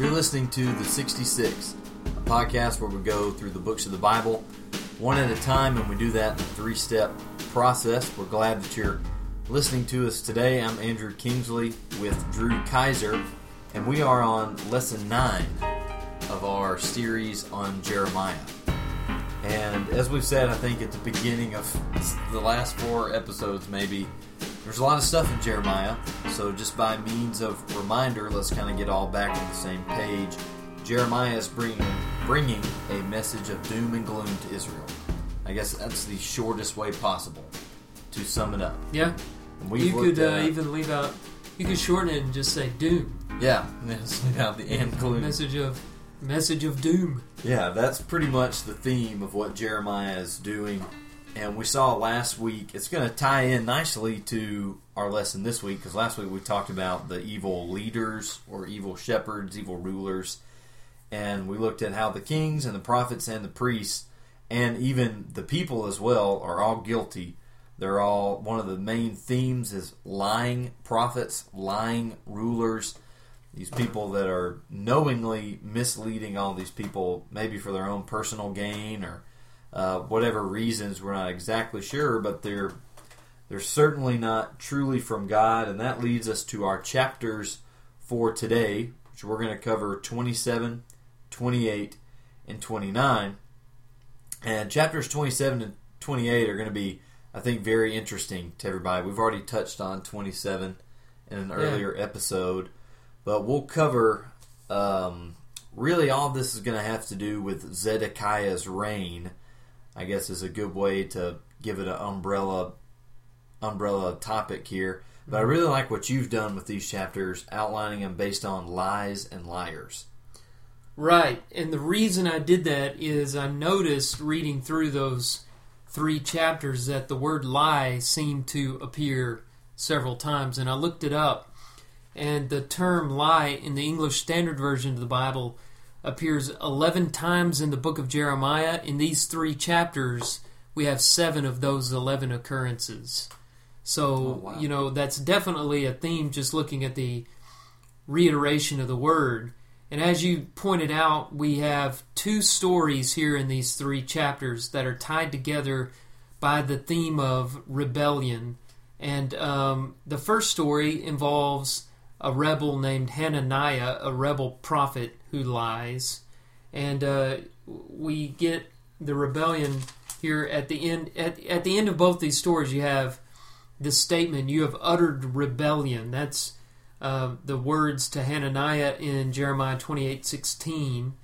You're listening to The 66, a podcast where we go through the books of the Bible one at a time, and we do that in a three step process. We're glad that you're listening to us today. I'm Andrew Kingsley with Drew Kaiser, and we are on lesson 9 of our series on Jeremiah. And as we've said, I think at the beginning of the last four episodes, maybe, there's a lot of stuff in Jeremiah. So, just by means of reminder, let's kind of get all back on the same page. Jeremiah is bringing, bringing a message of doom and gloom to Israel. I guess that's the shortest way possible to sum it up. Yeah. We've you could uh, even leave out. You could shorten it and just say doom. Yeah, yes, without the and gloom. Message of message of doom. Yeah, that's pretty much the theme of what Jeremiah is doing. And we saw last week, it's going to tie in nicely to our lesson this week because last week we talked about the evil leaders or evil shepherds, evil rulers. And we looked at how the kings and the prophets and the priests and even the people as well are all guilty. They're all, one of the main themes is lying prophets, lying rulers these people that are knowingly misleading all these people, maybe for their own personal gain or uh, whatever reasons. We're not exactly sure, but they're they're certainly not truly from God, and that leads us to our chapters for today, which we're going to cover 27, 28, and 29. And chapters 27 and 28 are going to be, I think, very interesting to everybody. We've already touched on 27 in an earlier episode, but we'll cover um, really all this is going to have to do with Zedekiah's reign. I guess is a good way to give it an umbrella umbrella topic here. But I really like what you've done with these chapters, outlining them based on lies and liars. Right. And the reason I did that is I noticed reading through those three chapters that the word lie seemed to appear several times. And I looked it up. And the term lie in the English Standard Version of the Bible appears 11 times in the book of Jeremiah. In these three chapters, we have seven of those 11 occurrences. So, Oh, wow. you know, that's definitely a theme just looking at the reiteration of the word. And as you pointed out, we have two stories here in these three chapters that are tied together by the theme of rebellion. And um, the first story involves a rebel named Hananiah, a rebel prophet who lies. And uh, we get the rebellion here at the end. At, at the end of both these stories, you have this statement, You have uttered rebellion. That's uh, the words to Hananiah in Jeremiah 28 16.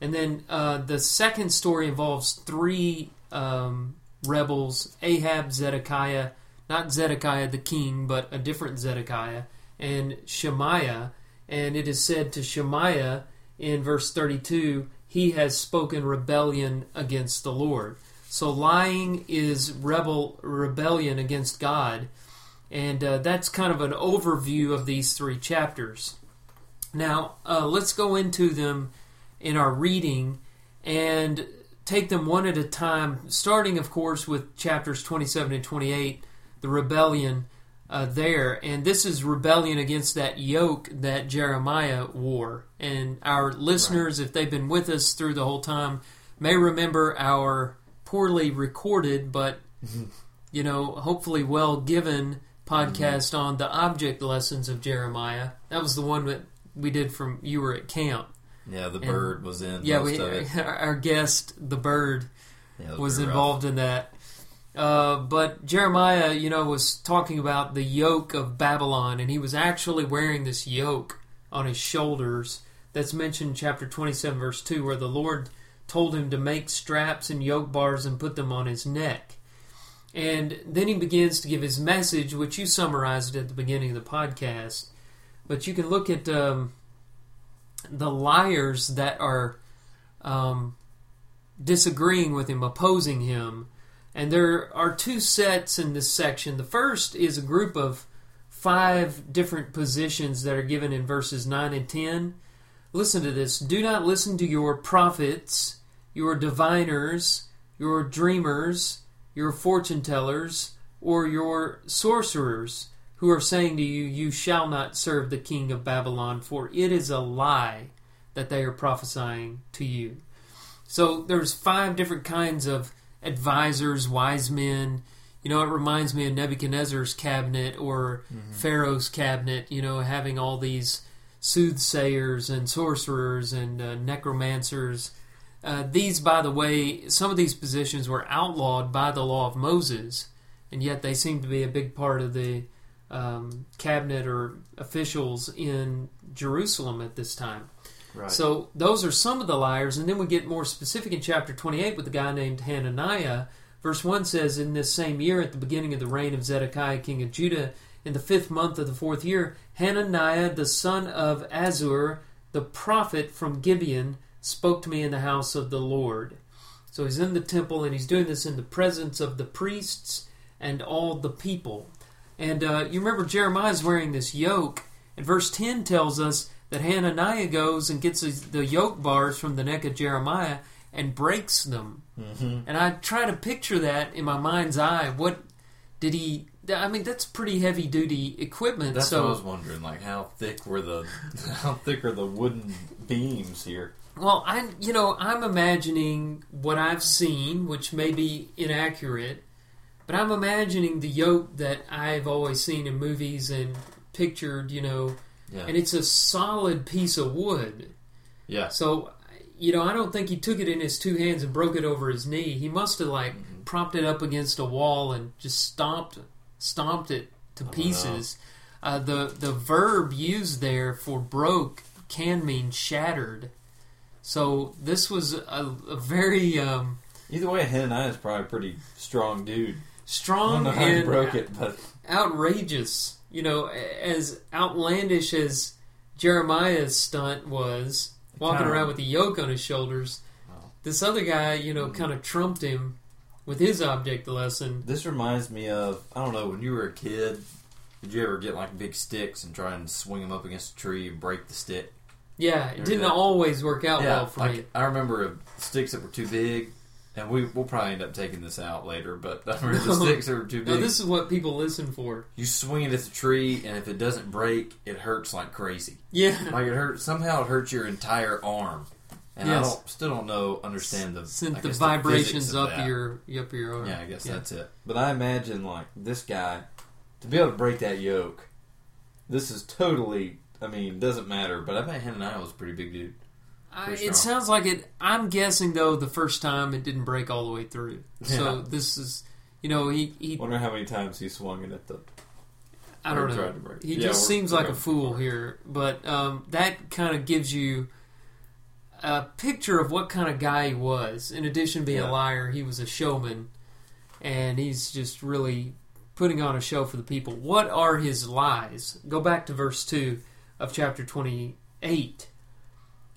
And then uh, the second story involves three um, rebels Ahab, Zedekiah, not Zedekiah the king, but a different Zedekiah, and Shemaiah. And it is said to Shemaiah in verse 32 he has spoken rebellion against the Lord. So lying is rebel rebellion against God. And uh, that's kind of an overview of these three chapters. Now, uh, let's go into them in our reading and take them one at a time, starting, of course, with chapters 27 and 28, the rebellion uh, there. And this is rebellion against that yoke that Jeremiah wore. And our listeners, if they've been with us through the whole time, may remember our poorly recorded, but, you know, hopefully well given podcast on the object lessons of Jeremiah. That was the one that we did from you were at camp. Yeah, the And- bird was in Yeah, we, our our guest, the bird, Yeah, was pretty rough. involved in that. Uh, but Jeremiah, you know, was talking about the yoke of Babylon, and he was actually wearing this yoke on his shoulders. That's mentioned chapter 27, verse 2, where the Lord told him to make straps and yoke bars and put them on his neck. And then he begins to give his message, which you summarized at the beginning of the podcast. But you can look at um, the liars that are um, disagreeing with him, opposing him. And there are two sets in this section. The first is a group of five different positions that are given in verses 9 and 10. Listen to this. Do not listen to your prophets, your diviners, your dreamers, your fortune tellers, or your sorcerers, who are saying to you, You shall not serve the king of Babylon, for it is a lie that they are prophesying to you. So there's five different kinds of advisors, wise men. You know, it reminds me of Nebuchadnezzar's cabinet or Mm-hmm. Pharaoh's cabinet, you know, having all these soothsayers and sorcerers and uh, necromancers. Uh, these, by the way, some of these positions were outlawed by the law of Moses, and yet they seem to be a big part of the um, cabinet or officials in Jerusalem at this time. Right. So those are some of the liars, and then we get more specific in chapter 28 with a guy named Hananiah. Verse 1 says, In this same year, at the beginning of the reign of Zedekiah, king of Judah, in the fifth month of the fourth year, Hananiah, the son of Azzur, the prophet from Gibeon, spoke to me in the house of the Lord. So he's in the temple, and he's doing this in the presence of the priests and all the people. And uh, you remember Jeremiah's wearing this yoke, and verse 10 tells us that Hananiah goes and gets the yoke bars from the neck of Jeremiah and breaks them. Mm-hmm. And I try to picture that in my mind's eye. What did he? I mean, that's pretty heavy duty equipment. That's so what I was wondering. Like, how thick were the how thick are the wooden beams here? Well, I you know I'm imagining what I've seen, which may be inaccurate, but I'm imagining the yoke that I've always seen in movies and pictured, you know, Yeah. and it's a solid piece of wood. yeah. So, you know, I don't think he took it in his two hands and broke it over his knee. He must have like Mhm. propped it up against a wall and just stomped stomped it to pieces. Uh, the the verb used there for broke can mean shattered. So this was a, a very um, Either way, Hananiah is probably a pretty strong dude. I don't strong know how he and broke it, but outrageous. You know, as outlandish as Jeremiah's stunt was, walking around with the yoke on his shoulders. Oh. This other guy, you know, kind of trumped him with his object lesson. this reminds me of I don't know when you were a kid. Did you ever get like big sticks and try and swing them up against a tree and break the stick? Yeah, it didn't that. always work out well for like me. I remember sticks that were too big, and we we'll probably end up taking this out later. But I remember the No. sticks that were too No, this is what people listen for. you swing it at the tree, and if it doesn't break, it hurts like crazy. Yeah, Like it hurts somehow. It hurts your entire arm, and I don't still don't know understand the I sent the vibrations physics of up that. your up your arm. Yeah, I guess Yeah. that's it. But I imagine like this guy to be able to break that yoke. This is totally. I mean, doesn't matter. But I bet Hananiah was a pretty big dude. I, it sounds like it. I'm guessing though the first time it didn't break all the way through. So Yeah. this is, you know, he he. Wonder how many times he swung it at the. I don't know. tried to break. He Yeah, just seems like a fool here, but um, that kind of gives you a picture of what kind of guy he was. In addition to being Yeah. a liar, he was a showman, and he's just really putting on a show for the people. What are his lies? Go back to verse two of chapter twenty-eight.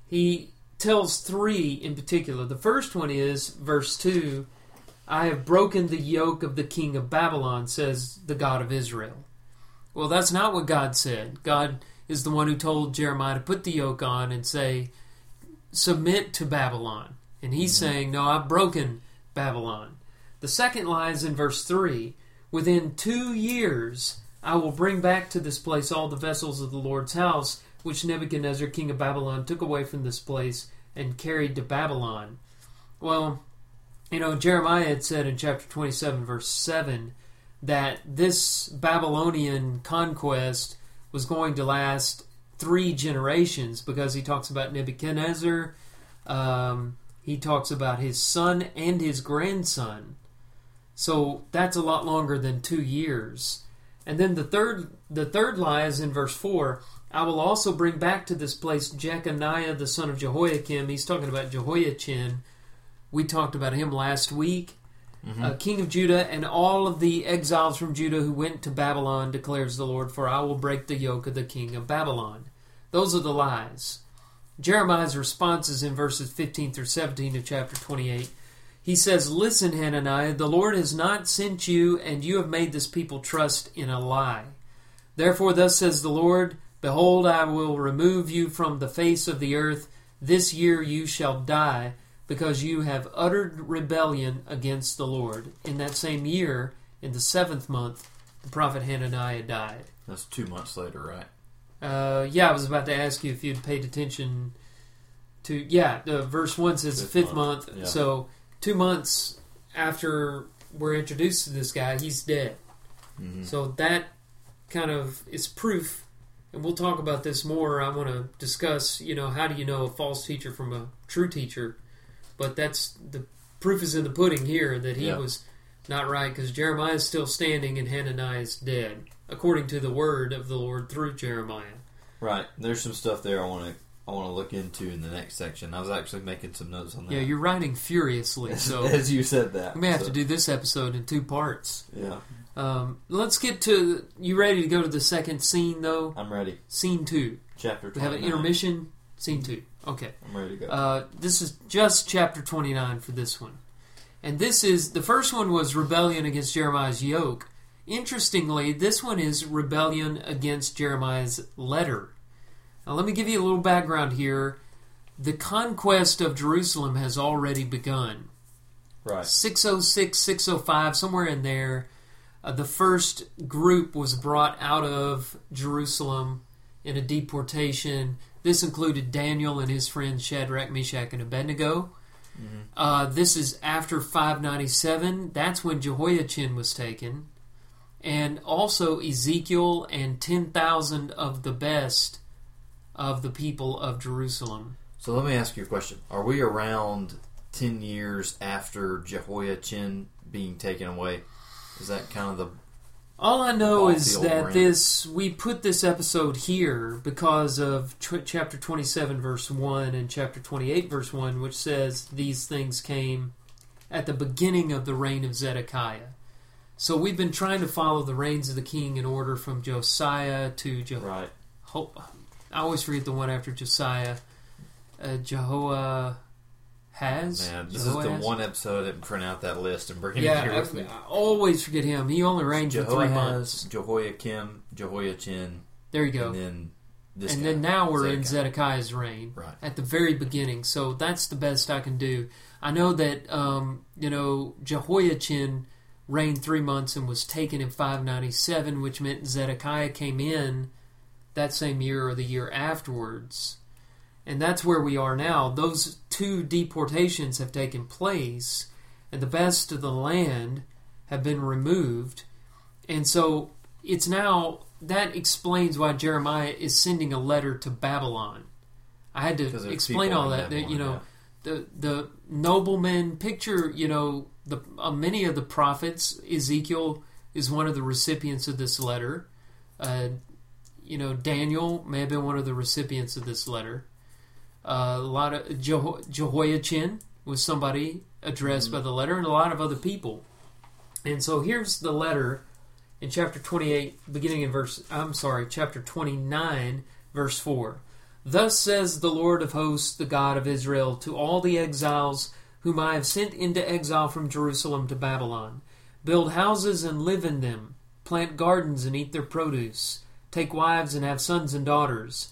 He tells three in particular. The first one is verse two. I have broken the yoke of the king of Babylon, says the God of Israel. Well, that's not what God said. God is the one who told Jeremiah to put the yoke on and say, Submit to Babylon. And he's mm-hmm. saying, No, I've broken Babylon. The second lie is in verse 3 Within two years, I will bring back to this place all the vessels of the Lord's house, which Nebuchadnezzar, king of Babylon, took away from this place and carried to Babylon. Well, you know, Jeremiah had said in chapter 27, verse 7, that this Babylonian conquest was going to last three generations because he talks about Nebuchadnezzar, um, he talks about his son and his grandson. So that's a lot longer than two years. And then the third, the third lie is in verse four. I will also bring back to this place Jeconiah the son of Jehoiakim. He's talking about Jehoiachin. We talked about him last week uh, king of Judah, and all of the exiles from Judah who went to Babylon, declares the Lord, for I will break the yoke of the king of Babylon. Those are the lies. Jeremiah's response is in verses 15 through 17 of chapter 28. He says, Listen, Hananiah, the Lord has not sent you, and you have made this people trust in a lie. Therefore, thus says the Lord Behold, I will remove you from the face of the earth. This year you shall die, because you have uttered rebellion against the Lord. In that same year, in the seventh month, the prophet Hananiah died. That's two months later, right? Uh, yeah, I was about to ask you if you'd paid attention to. Yeah, the verse one says the Fifth fifth month, month. yeah. So two months after we're introduced to this guy, he's dead. Mhm. So that kind of is proof, and we'll talk about this more. I want to discuss, you know, how do you know a false teacher from a true teacher? But that's the proof is in the pudding here that he Yeah. was not right because Jeremiah is still standing and Hananiah is dead, according to the word of the Lord through Jeremiah. Right. There's some stuff there I want to I want to look into in the next section. I was actually making some notes on that. Yeah, you're writing furiously, so as you said that. we may have so, to do this episode in two parts. Yeah, Um, let's get to. You ready to go to the second scene though? I'm ready. Scene two. Chapter. We have an intermission. Scene two. Okay. I'm ready to go. Uh, this is just chapter 29 for this one. And this is the first one was rebellion against Jeremiah's yoke. Interestingly, this one is rebellion against Jeremiah's letter. Now, let me give you a little background here. The conquest of Jerusalem has already begun. right. 606, 605, somewhere in there, uh, the first group was brought out of Jerusalem in a deportation. This included Daniel and his friends Shadrach, Meshach, and Abednego. Uh, this is after 597. That's when Jehoiachin was taken. And also Ezekiel and 10,000 of the best of the people of Jerusalem. So let me ask you a question. Are we around 10 years after Jehoiachin being taken away? Is that kind of the. All I know is that this we put this episode here because of tw- chapter 27 verse 1 and chapter 28 verse 1 which says these things came at the beginning of the reign of Zedekiah. So we've been trying to follow the reigns of the king in order from Josiah to Je- Right. Ho- I always forget the one after Josiah. Uh, Jehoah has Man, this is the one episode I didn't print out that list and bring it Yeah, here with me. I always forget him. He only reigned for three months. Jehoahaz, Jehoiakim, Jehoiachin, There you go. and then this and guy, then now we're in Zedekiah's reign Right. at the very beginning. So that's the best I can do. I know that um, you know Jehoiachin reigned three months and was taken in 597, which meant Zedekiah came in that same year or the year afterwards. And that's where we are now. Those two deportations have taken place, and the best of the land have been removed. And so it's now that explains why Jeremiah is sending a letter to Babylon. I had to explain all that. that you know, the the noblemen picture. You know, the uh, many of the prophets. Ezekiel is one of the recipients of this letter. Uh, you know, Daniel may have been one of the recipients of this letter. Uh, a lot of Jeho- Jehoiachin was somebody addressed by the letter, and a lot of other people. And so here's the letter in chapter 28, beginning in verse, I'm sorry, chapter 29, verse 4. Thus says the Lord of hosts, the God of Israel, to all the exiles whom I have sent into exile from Jerusalem to Babylon Build houses and live in them, plant gardens and eat their produce, take wives and have sons and daughters.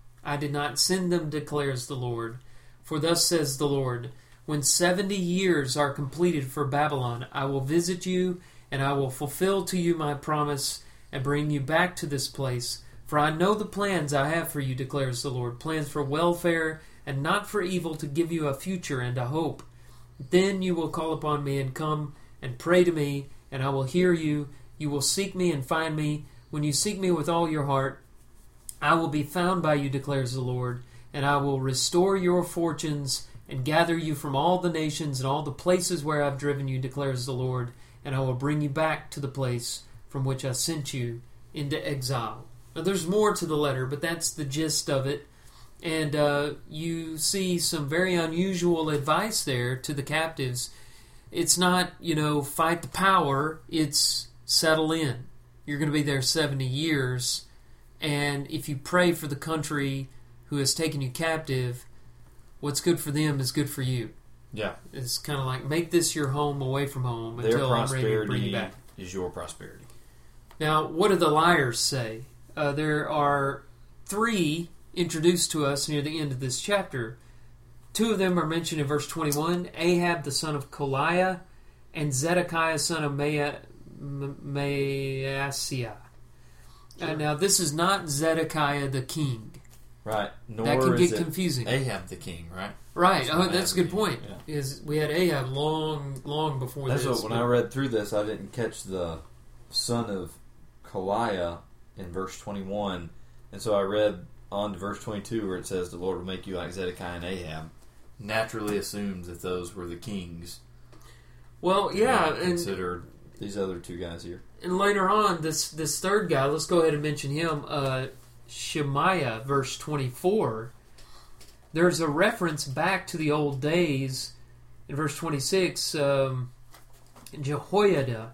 I did not send them, declares the Lord. For thus says the Lord When seventy years are completed for Babylon, I will visit you and I will fulfill to you my promise and bring you back to this place. For I know the plans I have for you, declares the Lord plans for welfare and not for evil, to give you a future and a hope. Then you will call upon me and come and pray to me, and I will hear you. You will seek me and find me. When you seek me with all your heart, I will be found by you, declares the Lord, and I will restore your fortunes and gather you from all the nations and all the places where I've driven you, declares the Lord, and I will bring you back to the place from which I sent you into exile. Now, there's more to the letter, but that's the gist of it. And uh, you see some very unusual advice there to the captives. It's not, you know, fight the power, it's settle in. You're going to be there 70 years, and if you pray for the country who has taken you captive, what's good for them is good for you. Yeah. It's kind of like make this your home away from home Their until I'm ready to bring you prosperity back. is your prosperity. Now, what do the liars say? Uh, there are three introduced to us near the end of this chapter. Two of them are mentioned in verse 21 Ahab the son of Kolaiah and Zedekiah son of Maaseiah. Uh, now, this is not Zedekiah the king. Right. Nor that can is get it confusing. Ahab the king, right? right. That's Oh, that's a good point. king, Is we had Ahab long, long before That's this. what when I read through this, I didn't catch the son of Kolaiah in verse 21. And so I read on to verse 22 where it says, The Lord will make you like Zedekiah and Ahab. Naturally assumes that those were the kings. well, yeah, and considered these other two guys here. and later on, this this third guy, let's go ahead and mention him. Uh, Shemaiah, verse twenty four. There's a reference back to the old days in verse twenty six. Um, Jehoiada,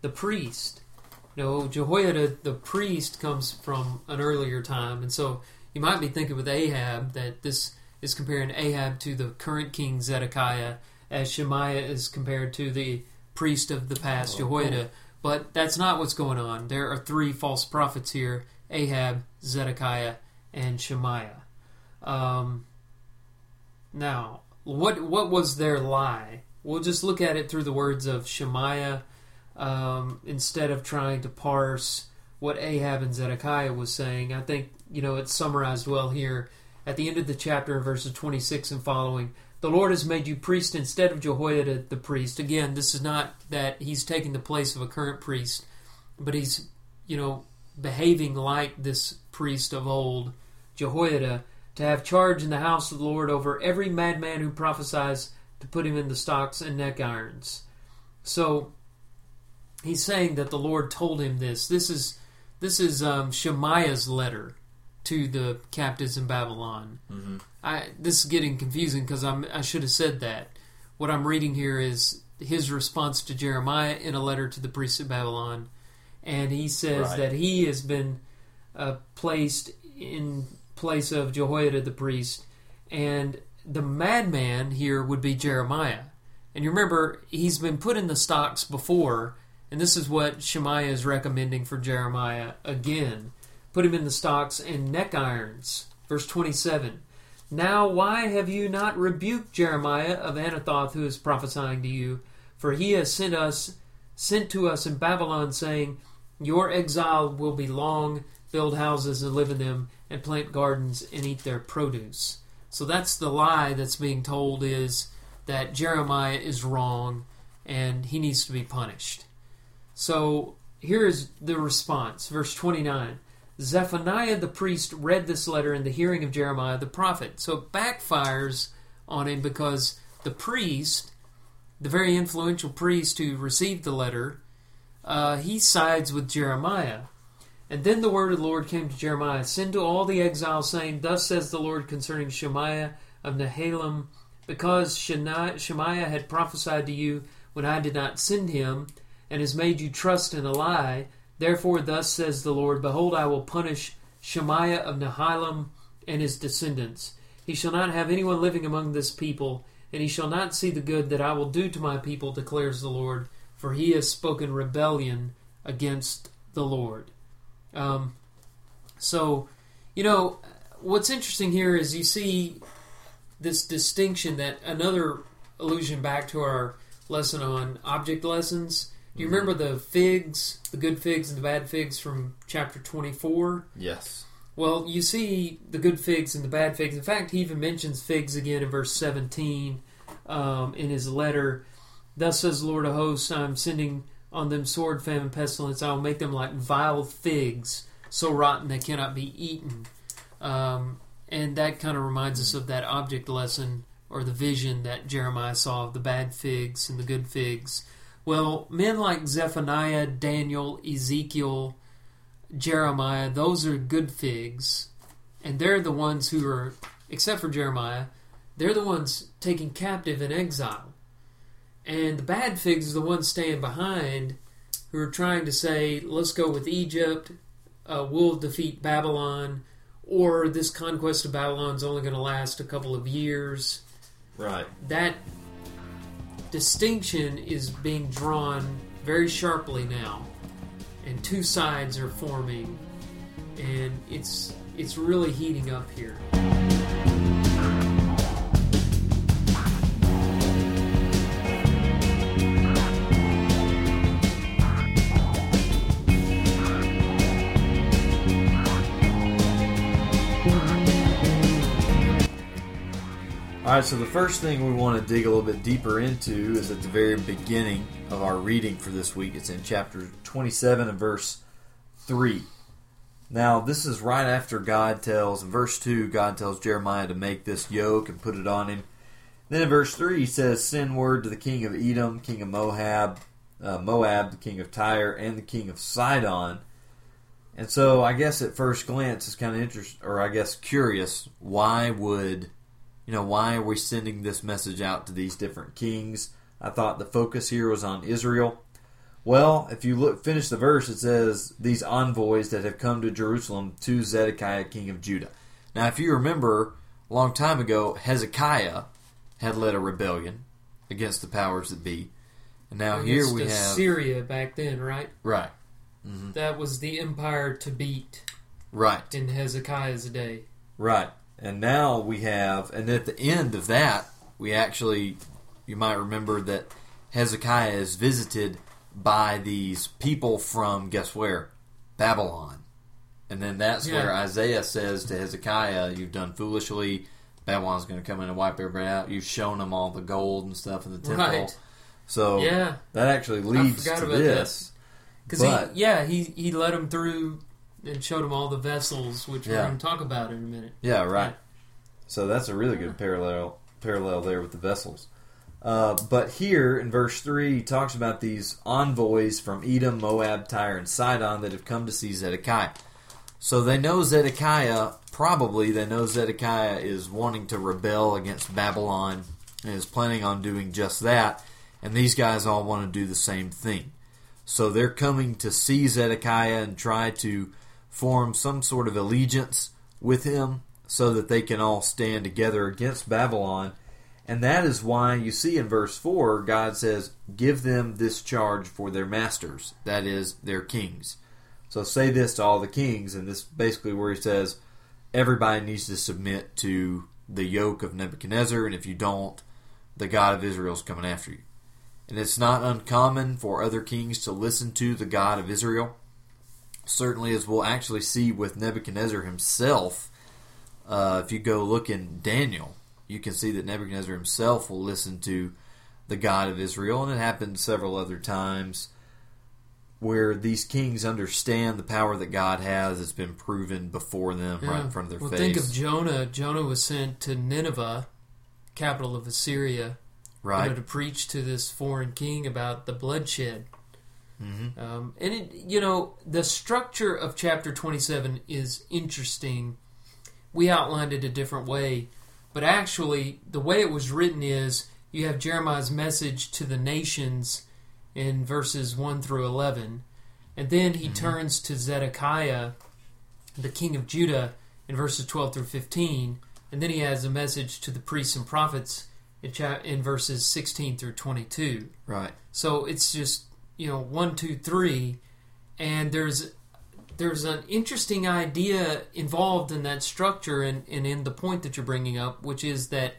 the priest. You know, Jehoiada, the priest, comes from an earlier time, and so you might be thinking with Ahab that this is comparing Ahab to the current king Zedekiah, as Shemaiah is compared to the priest of the past, Oh, Jehoiada. But that's not what's going on. There are three false prophets here Ahab, Zedekiah, and Shemaiah. Um, now, what what was their lie? We'll just look at it through the words of Shemaiah um, instead of trying to parse what Ahab and Zedekiah was saying. I think you know it's summarized well here at the end of the chapter in verses 26 and following. The Lord has made you priest instead of Jehoiada the priest. Again, this is not that he's taking the place of a current priest, but he's, you know, behaving like this priest of old, Jehoiada, to have charge in the house of the Lord over every madman who prophesies to put him in the stocks and neck irons. So he's saying that the Lord told him this. This is this is um, Shemaiah's letter to the captives in Babylon. Mm-hmm. I this is getting confusing because I'm I should have said that. What I'm reading here is his response to Jeremiah in a letter to the priests of Babylon, and he says Right. that he has been uh, placed in place of Jehoiada the priest, and the madman here would be Jeremiah. And you remember he's been put in the stocks before, and this is what Shemaiah is recommending for Jeremiah again. Put him in the stocks and neck irons. Verse 27. Now, why have you not rebuked Jeremiah of Anathoth, who is prophesying to you? For he has sent us, sent to us in Babylon, saying, Your exile will be long. Build houses and live in them, and plant gardens and eat their produce. So that's the lie that's being told: is that Jeremiah is wrong and he needs to be punished. So here is the response, verse twenty-nine. Zephaniah the priest read this letter in the hearing of Jeremiah the prophet. So it backfires on him because the priest, the very influential priest who received the letter, uh, he sides with Jeremiah. And then the word of the Lord came to Jeremiah Send to all the exiles, saying, Thus says the Lord concerning Shemaiah of Nehelam, because Shemaiah had prophesied to you when I did not send him, and has made you trust in a lie. Therefore, thus says the Lord Behold, I will punish Shemaiah of Nehelam and his descendants. He shall not have anyone living among this people, and he shall not see the good that I will do to my people, declares the Lord, for he has spoken rebellion against the Lord. Um, so, you know, what's interesting here is you see this distinction that another allusion back to our lesson on object lessons. Do you remember the figs, the good figs and the bad figs from chapter 24? Yes. Well, you see the good figs and the bad figs. In fact, he even mentions figs again in verse 17 um, in his letter. Thus says the Lord of hosts, I am sending on them sword, famine, pestilence. I will make them like vile figs, so rotten they cannot be eaten. Um, and that kind of reminds us of that object lesson or the vision that Jeremiah saw of the bad figs and the good figs. Well, men like Zephaniah, Daniel, Ezekiel, Jeremiah, those are good figs. And they're the ones who are, except for Jeremiah, they're the ones taken captive in exile. And the bad figs are the ones staying behind who are trying to say, let's go with Egypt, uh, we'll defeat Babylon, or this conquest of Babylon's only going to last a couple of years. Right. That distinction is being drawn very sharply now, and two sides are forming, and it's it's really heating up here. All right, so the first thing we want to dig a little bit deeper into is at the very beginning of our reading for this week. It's in chapter 27 and verse 3. Now, this is right after God tells, in verse 2, God tells Jeremiah to make this yoke and put it on him. Then in verse 3, he says, Send word to the king of Edom, king of Moab, uh, Moab, the king of Tyre, and the king of Sidon. And so I guess at first glance, it's kind of interesting, or I guess curious, why would you know, why are we sending this message out to these different kings? I thought the focus here was on Israel. Well, if you look finish the verse, it says these envoys that have come to Jerusalem to Zedekiah, king of Judah. Now, if you remember, a long time ago, Hezekiah had led a rebellion against the powers that be, and now here Against we have Syria back then, right? right, That was the empire to beat right, in Hezekiah's day. Right. And now we have, and at the end of that, we actually, you might remember that Hezekiah is visited by these people from, guess where? Babylon. And then that's Yeah. where Isaiah says to Hezekiah, You've done foolishly. Babylon's going to come in and wipe everybody out. You've shown them all the gold and stuff in the temple. Right. So Yeah, that actually leads to this. because he yeah he he led them through and showed him all the vessels, which we're going to talk about in a minute. Yeah, right. So that's a really good parallel parallel there with the vessels. Uh, but here in verse three, he talks about these envoys from Edom, Moab, Tyre, and Sidon that have come to see Zedekiah. So they know Zedekiah. Probably they know Zedekiah is wanting to rebel against Babylon and is planning on doing just that. And these guys all want to do the same thing. So they're coming to see Zedekiah and try to form some sort of allegiance with him so that they can all stand together against Babylon. And that is why you see in verse 4, God says, Give them this charge for their masters, that is, their kings. So say this to all the kings, and this basically where he says, Everybody needs to submit to the yoke of Nebuchadnezzar, and if you don't, the God of Israel is coming after you. And it's not uncommon for other kings to listen to the God of Israel. Certainly, as we'll actually see with Nebuchadnezzar himself, uh, if you go look in Daniel, you can see that Nebuchadnezzar himself will listen to the God of Israel, and it happened several other times where these kings understand the power that God has. It's been proven before them, right in front of their well, face. think of Jonah. Jonah was sent to Nineveh, capital of Assyria, you right? know, to preach to this foreign king about the bloodshed. Hmm Um, and it, you know, the structure of chapter 27 is interesting. We outlined it a different way, but actually, the way it was written is you have Jeremiah's message to the nations in verses 1 through 11, and then he turns to Zedekiah, the king of Judah, in verses 12 through 15, and then he has a message to the priests and prophets in, cha- in verses 16 through 22. Right. So it's just you know one, two, three, and there's there's an interesting idea involved in that structure and, and in the point that you're bringing up, which is that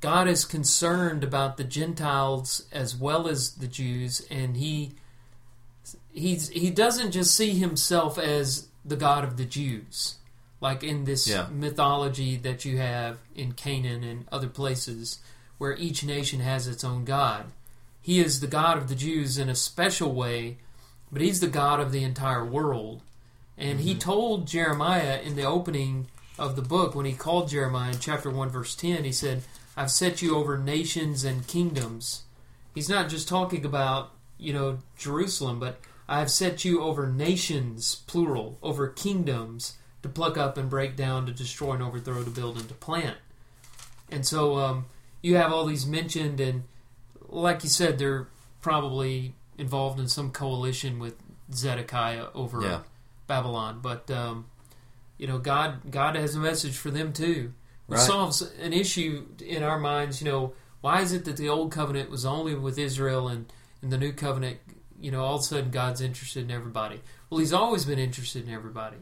God is concerned about the Gentiles as well as the Jews, and he he's he doesn't just see himself as the God of the Jews, like in this Yeah. mythology that you have in Canaan and other places, where each nation has its own God. He is the God of the Jews in a special way, but he's the God of the entire world. And he told Jeremiah in the opening of the book, when he called Jeremiah in chapter 1, verse 10, he said, I've set you over nations and kingdoms. He's not just talking about, you know, Jerusalem, but I've set you over nations, plural, over kingdoms to pluck up and break down, to destroy and overthrow, to build and to plant. And so um, you have all these mentioned, and like you said, they're probably involved in some coalition with Zedekiah over Yeah. Babylon. But um, you know, God God has a message for them too. It Right. solves an issue in our minds. You know, why is it that the old covenant was only with Israel and in the new covenant, you know, all of a sudden God's interested in everybody? Well, He's always been interested in everybody.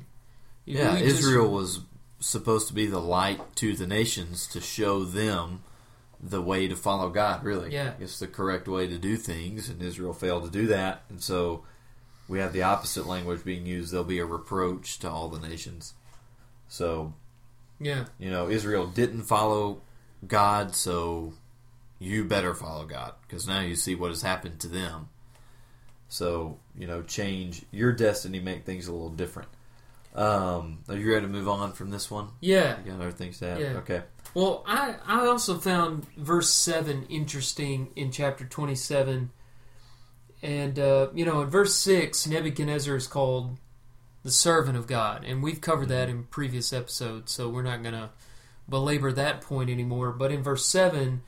You Yeah, really just- Israel was supposed to be the light to the nations to show them the way to follow God, really. Yeah. It's the correct way to do things, and Israel failed to do that. And so we have the opposite language being used. There'll be a reproach to all the nations. So, yeah, you know, Israel didn't follow God, so you better follow God because now you see what has happened to them. So, you know, change your destiny, make things a little different. Um, are you ready to move on from this one? yeah. You got other things to add? Yeah. Okay. Well, I, I also found verse 7 interesting in chapter 27. And, uh, you know, in verse 6, Nebuchadnezzar is called the servant of God. And we've covered that in previous episodes, so we're not going to belabor that point anymore. But in verse 7,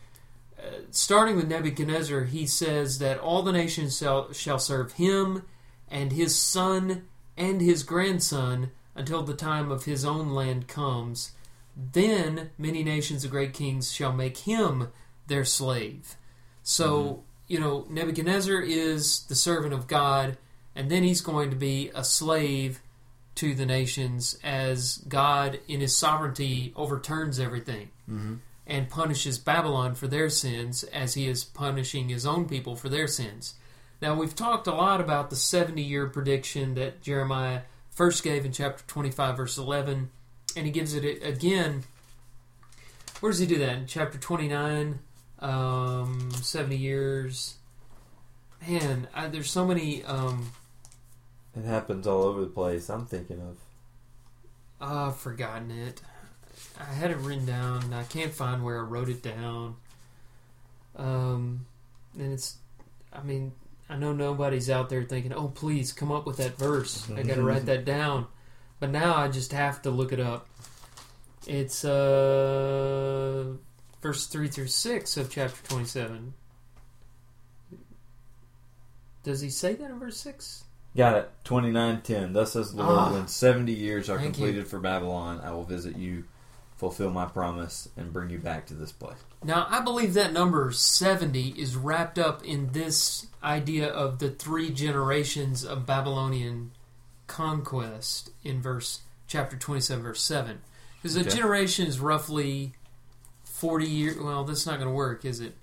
uh, starting with Nebuchadnezzar, he says that all the nations shall, shall serve him and his son and his grandson until the time of his own land comes. Then many nations of great kings shall make him their slave. So, you know, Nebuchadnezzar is the servant of God, and then he's going to be a slave to the nations as God, in his sovereignty, overturns everything Mm-hmm. and punishes Babylon for their sins as he is punishing his own people for their sins. Now, we've talked a lot about the 70 year prediction that Jeremiah first gave in chapter 25, verse 11, and he gives it again. Where does he do that? In chapter 29, um, 70 years. Man, I, there's so many. Um, It happens all over the place. I'm thinking of. oh, I've forgotten it. I had it written down. and I can't find where I wrote it down. Um, and it's, I mean, I know nobody's out there thinking, "Oh, please come up with that verse." I got to write that down. But now I just have to look it up. It's uh, verse three through six of chapter twenty-seven. Does he say that in verse six? Got it. Twenty nine ten. Thus says the Lord, Ah. when seventy years are Thank you. completed for Babylon, I will visit you, fulfill my promise, and bring you back to this place. Now, I believe that number 70 is wrapped up in this idea of the three generations of Babylonian conquest in verse chapter 27 verse 7. Because a Okay. generation is roughly 40 years, well, that's not going to work, is it?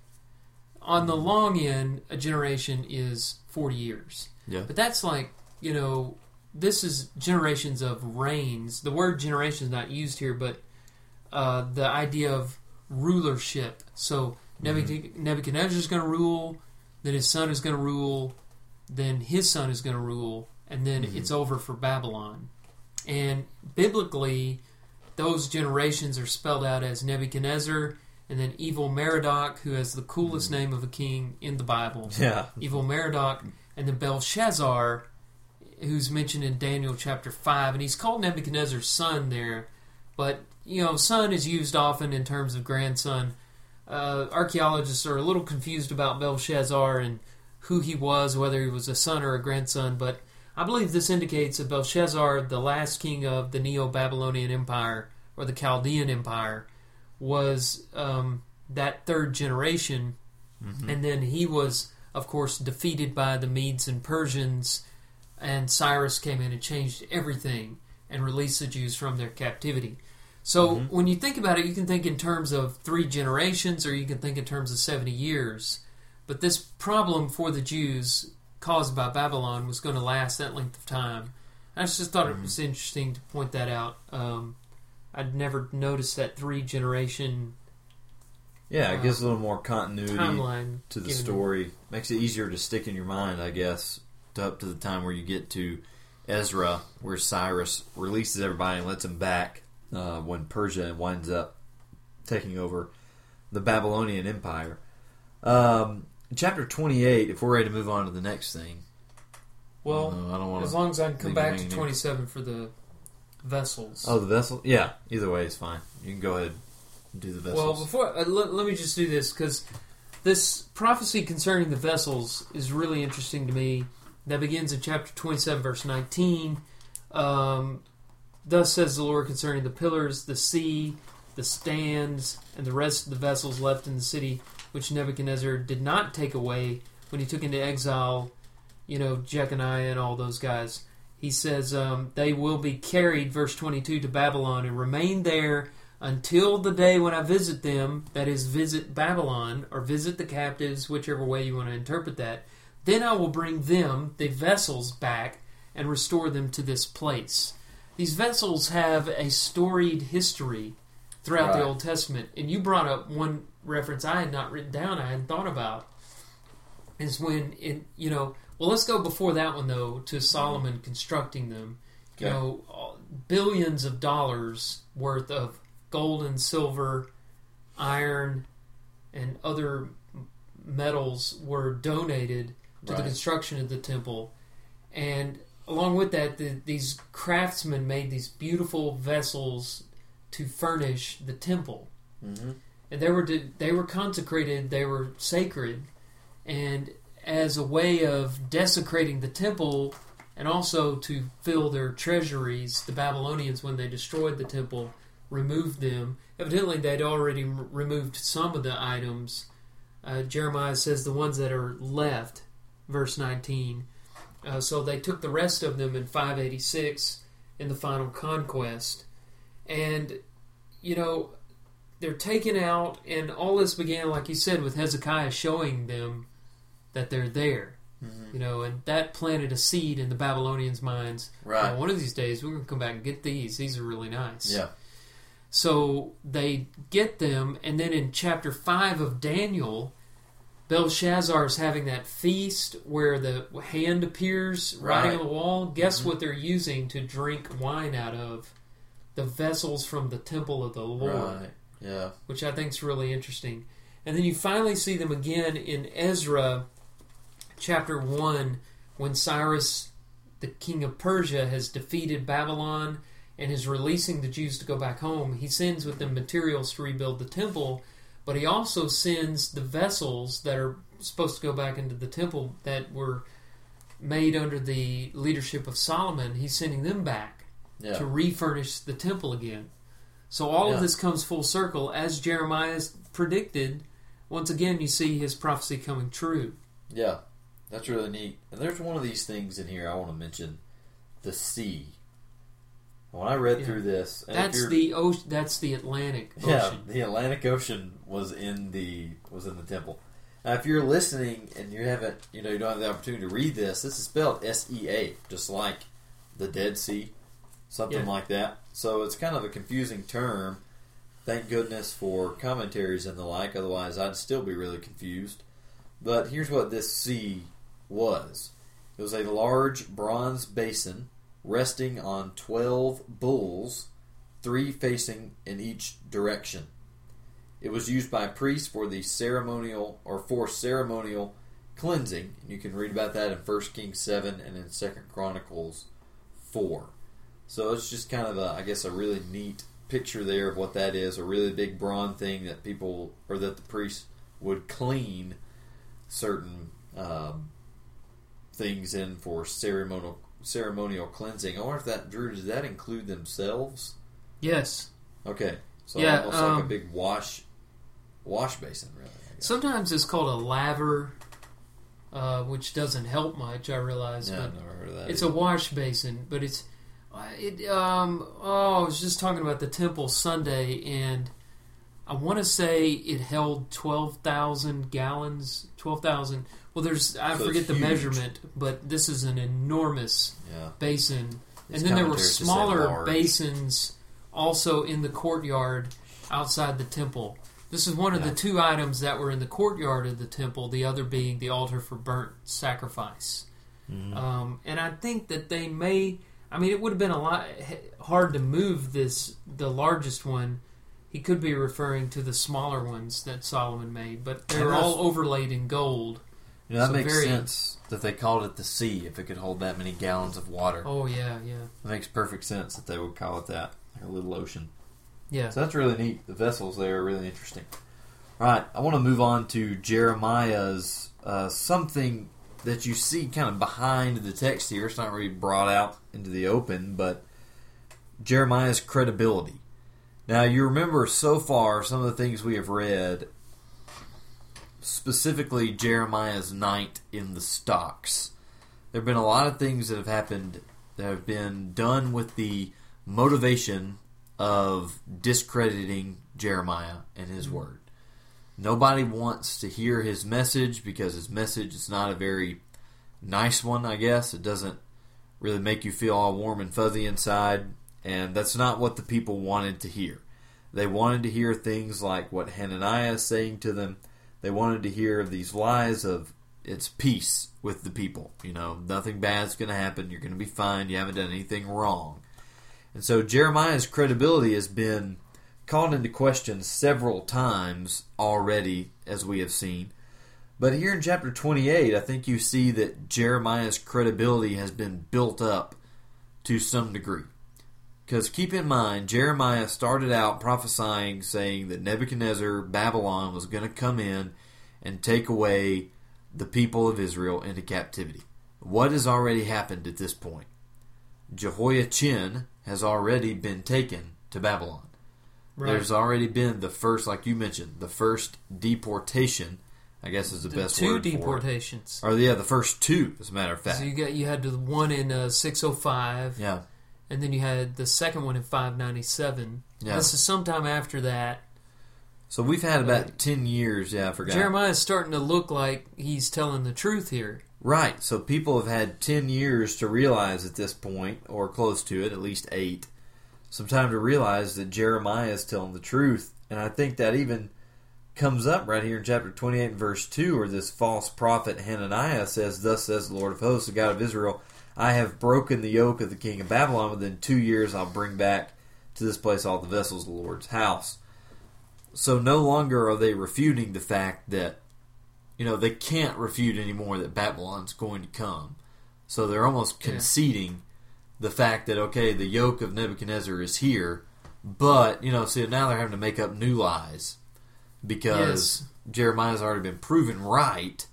On the long end, a generation is 40 years. Yeah. But that's like, you know, this is generations of reigns. The word generation is not used here, but uh, the idea of rulership. So Nebuchad- Nebuchadnezzar is going to rule, then his son is going to rule, then his son is going to rule, and then Mhm. it's over for Babylon. And biblically, those generations are spelled out as Nebuchadnezzar and then evil Merodach, who has the coolest name of a king in the Bible Yeah. evil Merodach, and then Belshazzar, who's mentioned in Daniel chapter 5. And he's called Nebuchadnezzar's son there, but, you know, son is used often in terms of grandson. Uh, archaeologists are a little confused about Belshazzar and who he was, whether he was a son or a grandson, but I believe this indicates that Belshazzar, the last king of the Neo Babylonian Empire, or the Chaldean Empire, was um, that third generation Mhm. and then he was, of course, defeated by the Medes and Persians, and Cyrus came in and changed everything and released the Jews from their captivity. So Mhm. when you think about it, you can think in terms of three generations, or you can think in terms of 70 years. But this problem for the Jews caused by Babylon was going to last that length of time. I just thought it was interesting to point that out. Um, I'd never noticed that three generation Yeah, it Uh, gives a little more continuity timeline to the story. Makes it easier to stick in your mind, I guess, to up to the time where you get to Ezra, where Cyrus releases everybody and lets them back uh, when Persia winds up taking over the Babylonian Empire. Um, chapter 28, if we're ready to move on to the next thing. Well, Uh, I don't want As long as I can come back to hanging. 27 for the vessels. Oh, the vessel? Yeah, either way is fine. You can go ahead and do the vessels. well, before uh, let, let me just do this because this prophecy concerning the vessels is really interesting to me. That begins in chapter 27, verse 19. Um, Thus says the Lord concerning the pillars, the sea, the stands, and the rest of the vessels left in the city, which Nebuchadnezzar did not take away when he took into exile, you know, Jeconiah and all those guys. He says um, they will be carried, verse 22, to Babylon and remain there until the day when I visit them, that is, visit Babylon or visit the captives, whichever way you want to interpret that. Then I will bring them, the vessels, back and restore them to this place. These vessels have a storied history throughout Right. the Old Testament. And you brought up one reference I had not written down, I hadn't thought about. Is when it, you know, well, let's go before that one though to Solomon constructing them. You Okay. know, billions of dollars worth of gold and silver, iron, and other metals were donated to the construction of the temple. And along with that, the, these craftsmen made these beautiful vessels to furnish the temple. Mm-hmm. And they were they were consecrated, they were sacred, and as a way of desecrating the temple and also to fill their treasuries, the Babylonians, when they destroyed the temple, removed them. Evidently, they'd already removed some of the items. Uh, Jeremiah says the ones that are left, verse 19. Uh, so they took the rest of them in 586 in the final conquest. And, you know, they're taken out, and all this began, like you said, with Hezekiah showing them that they're there. Mm-hmm. You know, and that planted a seed in the Babylonians' minds. Right. "Well, one of these days, we're going to come back and get these. These are really nice. Yeah. So they get them, and then in chapter 5 of Daniel, Belshazzar is having that feast where the hand appears writing on the wall. Guess Mhm. what they're using to drink wine out of? The vessels from the temple of the Lord Right. Yeah. which I think is really interesting. And then you finally see them again in Ezra chapter 1 when Cyrus, the king of Persia, has defeated Babylon and is releasing the Jews to go back home. He sends with them materials to rebuild the temple, but he also sends the vessels that are supposed to go back into the temple that were made under the leadership of Solomon. He's sending them back Yeah. to refurnish the temple again. So all Yeah. of this comes full circle as Jeremiah predicted. Once again, you see his prophecy coming true. Yeah, that's really neat. And there's one of these things in here I want to mention: the sea. When I read Yeah. through this, and That's the ocean. That's the Atlantic yeah, the Atlantic Ocean was in the was in the temple. Now, if you're listening and you haven't, you know, you don't have the opportunity to read this, this is spelled S E A, just like the Dead Sea, something Yeah. like that. So it's kind of a confusing term. Thank goodness for commentaries and the like. Otherwise, I'd still be really confused. But here's what this sea was: it was a large bronze basin resting on twelve bulls, three facing in each direction. It was used by priests for the ceremonial or for ceremonial cleansing. And you can read about that in 1 Kings 7 and in 2 Chronicles 4. So it's just kind of a, I guess, a really neat picture there of what that is. A really big bronze thing that people, or that the priests would clean certain um, things in for ceremonial ceremonial cleansing. I wonder if that, Drew, does that include themselves? Yes. Okay. So Yeah, almost like a um, big wash wash basin, really. Sometimes it's called a laver, uh, which doesn't help much. I realize, yeah, but I've never heard of that. It's a wash basin, but it's it. Um, oh, I was just talking about the temple Sunday, and I want to say it held twelve thousand gallons. Twelve thousand. Well, there's I So forget the huge. measurement, but this is an enormous yeah. basin. These and then there were commentaries just say smaller basins also in the courtyard outside the temple. This is one of Yeah. the two items that were in the courtyard of the temple, the other being the altar for burnt sacrifice. Mhm. Um, and I think that they may. I mean, it would have been a lot hard to move this. The largest one, he could be referring to the smaller ones that Solomon made, but they And were all overlaid in gold. You know, that So makes very- sense that they called it the sea if it could hold that many gallons of water. Oh yeah, yeah, It makes perfect sense that they would call it that, like a little ocean. yeah. So that's really neat. The vessels there are really interesting. All right, I want to move on to Jeremiah's uh, something that you see kind of behind the text here. It's not really brought out into the open, but Jeremiah's credibility. Now, you remember so far some of the things we have read, specifically Jeremiah's night in the stocks. There have been a lot of things that have happened that have been done with the motivation of discrediting Jeremiah and his mm-hmm. word. Nobody wants to hear his message because his message is not a very nice one, I guess. It doesn't really make you feel all warm and fuzzy inside, and that's not what the people wanted to hear. They wanted to hear things like what Hananiah is saying to them. They wanted to hear these lies of it's peace with the people. You know, nothing bad's going to happen. You're going to be fine. You haven't done anything wrong. And so Jeremiah's credibility has been called into question several times already, as we have seen. But here in chapter 28, I think you see that Jeremiah's credibility has been built up to some degree. Because keep in mind, Jeremiah started out prophesying, saying that Nebuchadnezzar, Babylon, was going to come in and take away the people of Israel into captivity. What has already happened at this point? Jehoiachin has already been taken to Babylon. Right. There's already been the first, like you mentioned, the first deportation. I guess is the, the best two word for it. deportations. Or yeah, the first two, as a matter of fact. So you got you had the one in uh, 605, yeah, and then you had the second one in 597. Yeah. This is sometime after that. so we've had about Right. ten years. Yeah, I forgot. Jeremiah's starting to look like he's telling the truth here. Right. So people have had 10 years to realize at this point, or close to it, at least eight, some time to realize that Jeremiah is telling the truth. And I think that even comes up right here in chapter 28 and verse 2, where this false prophet Hananiah says, Thus says the Lord of hosts, the God of Israel, I have broken the yoke of the king of Babylon. Within two years, I'll bring back to this place all the vessels of the Lord's house. So no longer are they refuting the fact that you know, they can't refute anymore that Babylon's going to come. So they're almost conceding the fact that, okay, the yoke of Nebuchadnezzar is here, but, you know, see, now they're having to make up new lies because Jeremiah's already been proven right.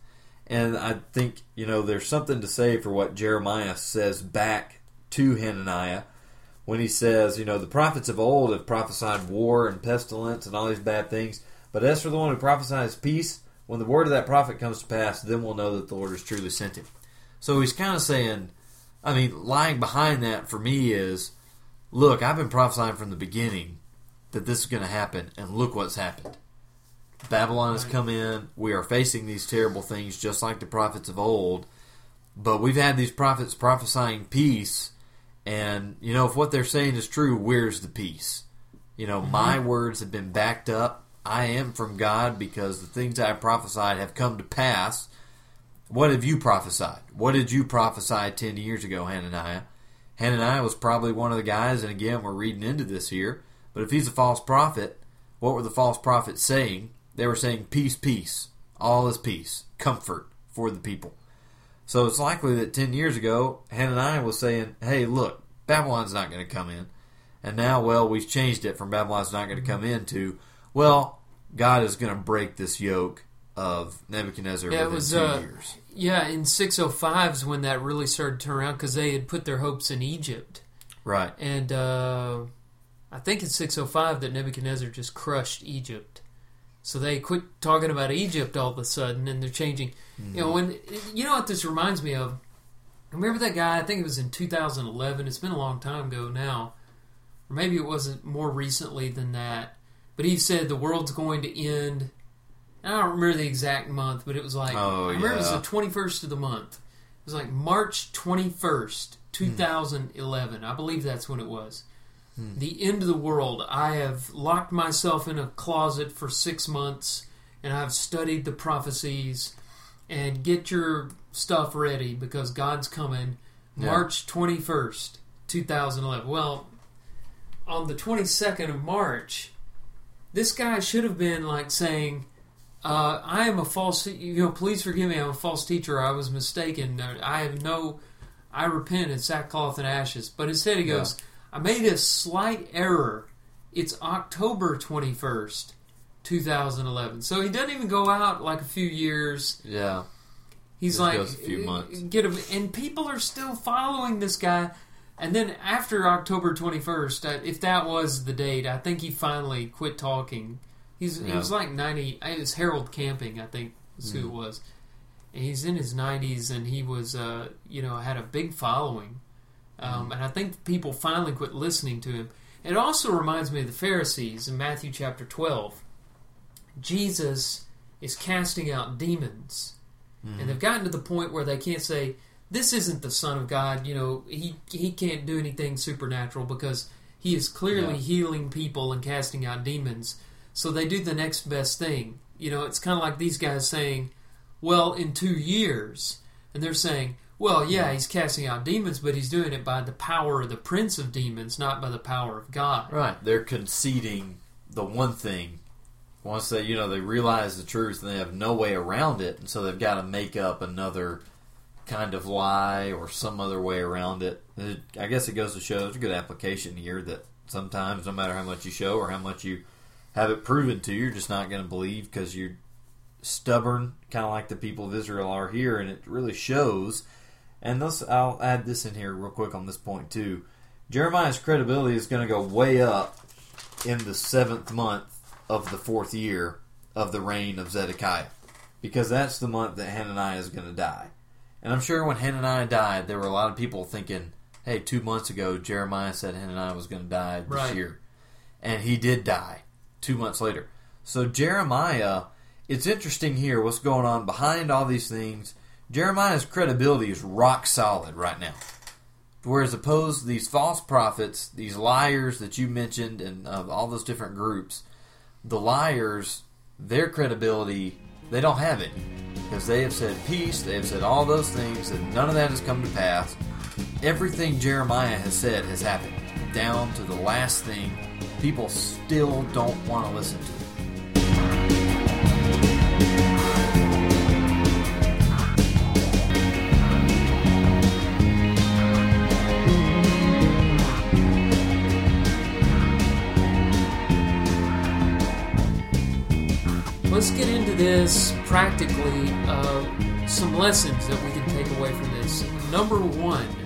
And I think, you know, there's something to say for what Jeremiah says back to Hananiah when he says, you know, the prophets of old have prophesied war and pestilence and all these bad things. But as for the one who prophesies peace, when the word of that prophet comes to pass, then we'll know that the Lord has truly sent him. So he's kind of saying, I mean, lying behind that for me is, look, I've been prophesying from the beginning that this is going to happen, and look what's happened. Babylon has come in. We are facing these terrible things just like the prophets of old. But we've had these prophets prophesying peace, and, you know, if what they're saying is true, where's the peace? You know, mm-hmm. my words have been backed up. I am from God because the things I prophesied have come to pass. What have you prophesied? What did you prophesy 10 years ago, Hananiah? Hananiah was probably one of the guys, and again, we're reading into this here, but if he's a false prophet, what were the false prophets saying? They were saying, Peace, peace. All is peace. Comfort for the people. So it's likely that 10 years ago, Hananiah was saying, Hey, look, Babylon's not going to come in. And now, well, we've changed it from Babylon's not going to come in to, well, God is going to break this yoke of Nebuchadnezzar Yeah, it within was, two uh, years. Yeah, in 605 is when that really started to turn around because they had put their hopes in Egypt. Right. And uh, I think it's 605 that Nebuchadnezzar just crushed Egypt. So they quit talking about Egypt all of a sudden, and they're changing. You know, when you know what this reminds me of. Remember that guy? I think it was in 2011. It's been a long time ago now, or maybe it wasn't more recently than that. But he said the world's going to end. I don't remember the exact month, but it was like Oh, I remember it was the 21st of the month. It was like March 21st, hmm. 2011. I believe that's when it was. Hmm. The end of the world. I have locked myself in a closet for six months and I've studied the prophecies. And get your stuff ready because God's coming. Yeah. March 21st, 2011. Well, on the 22nd of March, this guy should have been like saying, uh, I am a false, you know, please forgive me, I'm a false teacher, I was mistaken, I have no, I repent in sackcloth and ashes. But instead he goes, I made a slight error. It's October 21st, 2011. So he doesn't even go out like a few years. Yeah. He's Just like, goes a few months. get him, and people are still following this guy And then after October 21st, uh, if that was the date, I think he finally quit talking. He's he was like 90. It was Harold Camping, I think, is who it Mm-hmm. was. And he's in his 90s, and he was, uh, you know, had a big following. Mm-hmm. Um, And I think people finally quit listening to him. It also reminds me of the Pharisees in Matthew chapter 12. Jesus is casting out demons and they've gotten to the point where they can't say this isn't the son of god you know he he can't do anything supernatural because he is clearly Yeah. healing people and casting out demons so they do the next best thing you know it's kind of like these guys saying well in 2 years and they're saying well yeah he's casting out demons but he's doing it by the power of the prince of demons not by the power of god Right. They're conceding the one thing. Once they, you know, they realize the truth and they have no way around it, and so they've got to make up another kind of lie or some other way around it. It- I guess it goes to show there's a good application here that sometimes, no matter how much you show or how much you have it proven to, you. You're just not going to believe because you're stubborn, kind of like the people of Israel are here, and it really shows. And let's, I'll add this in here real quick on this point too. Jeremiah's credibility is going to go way up in the seventh month of the fourth year of the reign of Zedekiah, because that's the month that Hananiah is going to die. And I'm sure when Hananiah died, there were a lot of people thinking, "Hey, two months ago, Jeremiah said Hananiah was going to die this Right. year, and he did die two months later." So Jeremiah, it's interesting here what's going on behind all these things. Jeremiah's credibility is rock solid right now. Whereas opposed to these false prophets, these liars that you mentioned, and all those different groups, the liars, their credibility, they don't have it because they have said peace, they have said all those things, and none of that has come to pass. Everything Jeremiah has said has happened, down to the last thing. People still don't want to listen to it. Let's get into this practically. Uh, some lessons that we can take away from this. Number one,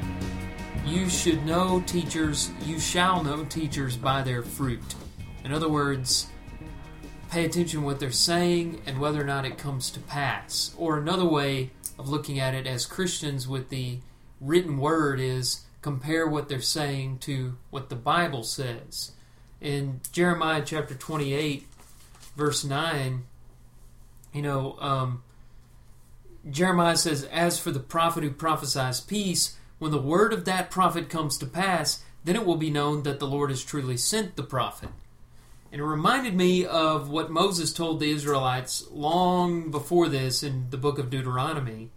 you should know teachers, you shall know teachers by their fruit. In other words, pay attention what they're saying and whether or not it comes to pass. Or another way of looking at it as Christians with the written word is compare what they're saying to what the Bible says. In Jeremiah chapter 28, verse 9, you know, um, Jeremiah says, As for the prophet who prophesies peace, when the word of that prophet comes to pass, then it will be known that the Lord has truly sent the prophet. And it reminded me of what Moses told the Israelites long before this in the book of Deuteronomy.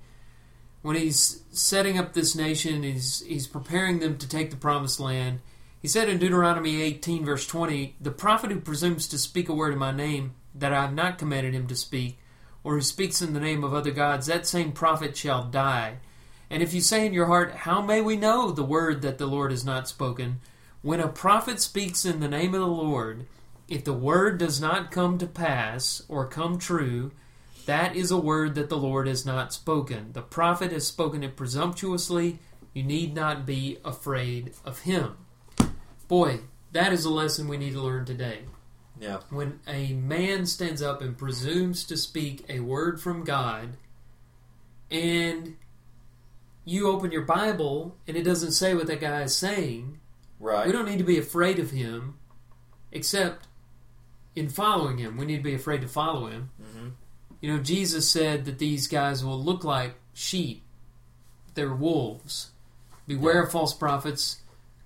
When he's setting up this nation, he's, he's preparing them to take the promised land. He said in Deuteronomy 18, verse 20, The prophet who presumes to speak a word in my name that I have not commanded him to speak, or who speaks in the name of other gods, that same prophet shall die. And if you say in your heart, How may we know the word that the Lord has not spoken? When a prophet speaks in the name of the Lord, if the word does not come to pass or come true, that is a word that the Lord has not spoken. The prophet has spoken it presumptuously. You need not be afraid of him. Boy, that is a lesson we need to learn today. Yeah. When a man stands up and presumes to speak a word from God, and you open your Bible and it doesn't say what that guy is saying, Right. we don't need to be afraid of him, except in following him. We need to be afraid to follow him. hmm You know, Jesus said that these guys will look like sheep. They're wolves. Beware Yeah. of false prophets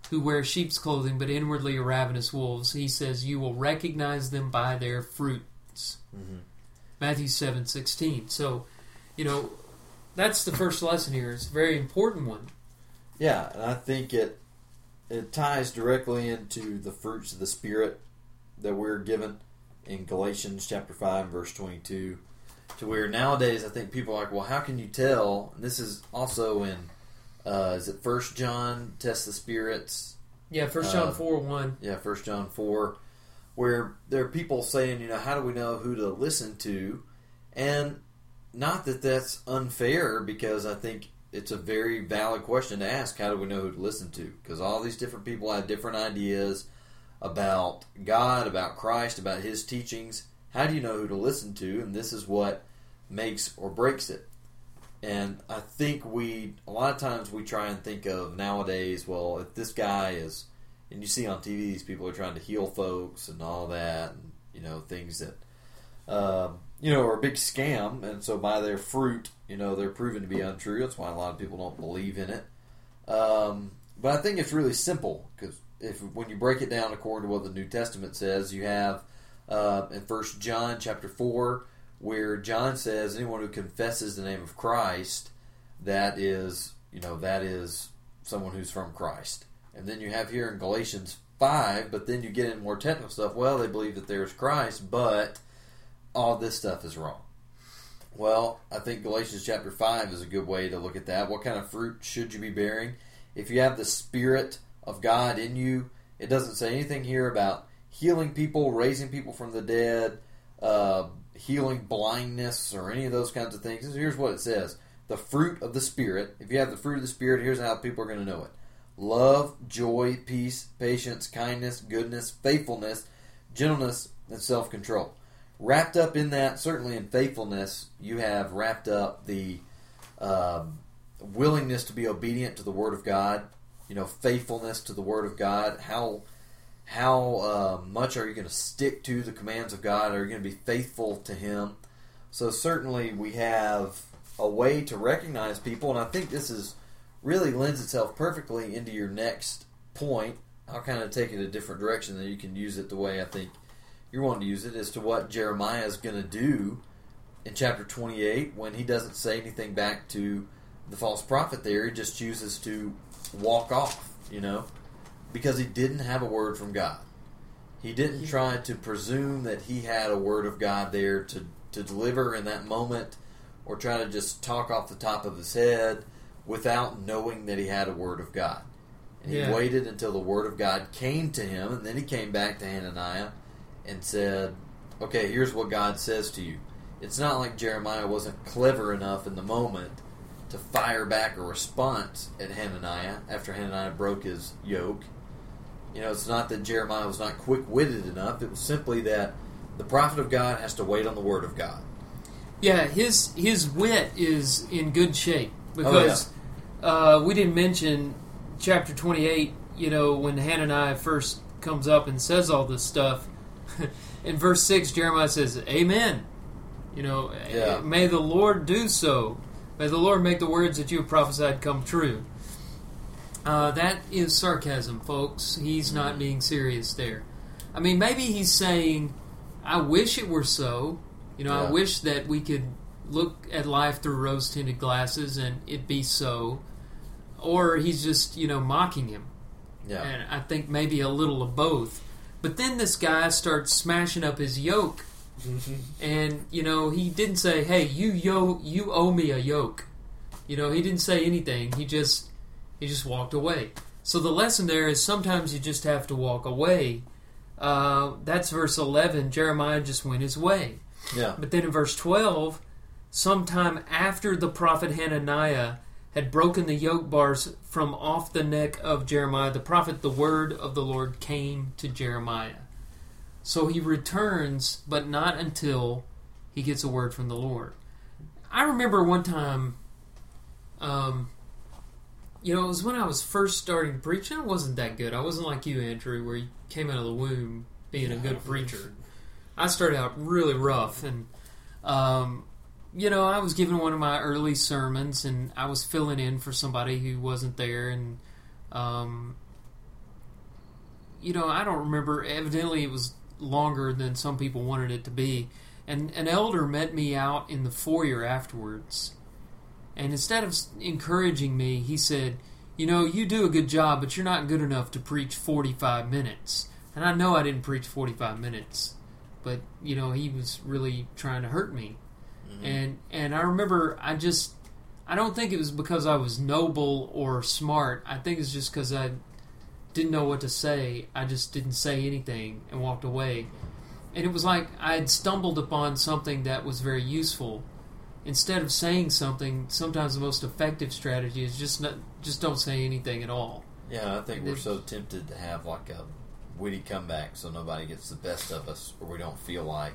who wear sheep's clothing, but inwardly are ravenous wolves. He says you will recognize them by their fruits. hmm Matthew seven sixteen. So, you know, that's the first lesson here. It's a very important one. Yeah, and I think it it ties directly into the fruits of the spirit that we're given in Galatians chapter five, verse twenty-two. To where nowadays I think people are like, well, how can you tell? And this is also in uh, is it First John test the spirits? Yeah, First John Um, four one. Yeah, First John four, where there are people saying, you know, how do we know who to listen to? And not that that's unfair, because I think it's a very valid question to ask. How do we know who to listen to? Because all these different people have different ideas about God, about Christ, about His teachings. How do you know who to listen to? And this is what makes or breaks it. And I think we, a lot of times, we try and think of nowadays, well, if this guy is, and you see on TV, these people are trying to heal folks and all that, and, you know, things that, um, you know, are a big scam. And so by their fruit, you know, they're proven to be untrue. That's why a lot of people don't believe in it. Um, but I think it's really simple because if when you break it down according to what the New Testament says, you have uh, in First John chapter four where John says anyone who confesses the name of Christ, that is, you know, that is someone who's from Christ. And then you have here in Galatians five, but then you get in more technical stuff. Well, they believe that there's Christ, but all this stuff is wrong. Well, I think Galatians chapter 5 is a good way to look at that. What kind of fruit should you be bearing? If you have the Spirit of God in you, it doesn't say anything here about healing people, raising people from the dead, uh, healing blindness, or any of those kinds of things. Here's what it says The fruit of the Spirit. If you have the fruit of the Spirit, here's how people are going to know it love, joy, peace, patience, kindness, goodness, faithfulness, gentleness, and self control wrapped up in that, certainly in faithfulness, you have wrapped up the um, willingness to be obedient to the Word of God. You know, faithfulness to the Word of God. How how uh, much are you going to stick to the commands of God? Are you going to be faithful to Him? So certainly we have a way to recognize people, and I think this is really lends itself perfectly into your next point. I'll kind of take it a different direction, that you can use it the way I think you're wanting to use it as to what Jeremiah is going to do in chapter 28 when he doesn't say anything back to the false prophet there. He just chooses to walk off, you know, because he didn't have a word from God. He didn't try to presume that he had a word of God there to, to deliver in that moment or try to just talk off the top of his head without knowing that he had a word of God. And he Yeah. waited until the word of God came to him, and then he came back to Hananiah and said, Okay, here's what God says to you. It's not like Jeremiah wasn't clever enough in the moment to fire back a response at Hananiah after Hananiah broke his yoke. You know, it's not that Jeremiah was not quick witted enough, it was simply that the prophet of God has to wait on the word of God. Yeah, his his wit is in good shape because uh, we didn't mention chapter twenty eight. You know, when Hananiah first comes up and says all this stuff, in verse six, Jeremiah says, "Amen." You know, Yeah. may the Lord do so. May the Lord make the words that you have prophesied come true. Uh, that is sarcasm, folks. He's not being serious there. I mean, maybe he's saying, "I wish it were so." You know, I wish that we could look at life through rose tinted glasses and it be so. Or he's just, you know, mocking him. Yeah. And I think maybe a little of both. But then this guy starts smashing up his yoke. And, you know, he didn't say, hey, you, yo- you owe me a yoke. You know, he didn't say anything. He just he just walked away. So the lesson there is sometimes you just have to walk away. Uh, that's verse 11. Jeremiah just went his way. Yeah. But then in verse 12, sometime after the prophet Hananiah had broken the yoke bars from off the neck of Jeremiah, the prophet, the word of the Lord came to Jeremiah. So he returns, but not until he gets a word from the Lord. I remember one time, um, you know, it was when I was first starting to preach, I wasn't that good. I wasn't like you, Andrew, where you came out of the womb being a good preacher. I started out really rough, and um, you know, I was giving one of my early sermons, and I was filling in for somebody who wasn't there, and um, you know, I don't remember. Evidently, it was longer than some people wanted it to be. And an elder met me out in the foyer afterwards, and instead of encouraging me, he said, "You know, you do a good job, but you're not good enough to preach 45 minutes." And I know I didn't preach 45 minutes, but you know, he was really trying to hurt me. Mm-hmm. And and I remember I just I don't think it was because I was noble or smart. I think it's just because I didn't know what to say. I just didn't say anything and walked away. And it was like I had stumbled upon something that was very useful. instead of saying something, sometimes the most effective strategy is just not just don't say anything at all. Yeah, I think And we're so tempted to have like a witty comeback so nobody gets the best of us or we don't feel like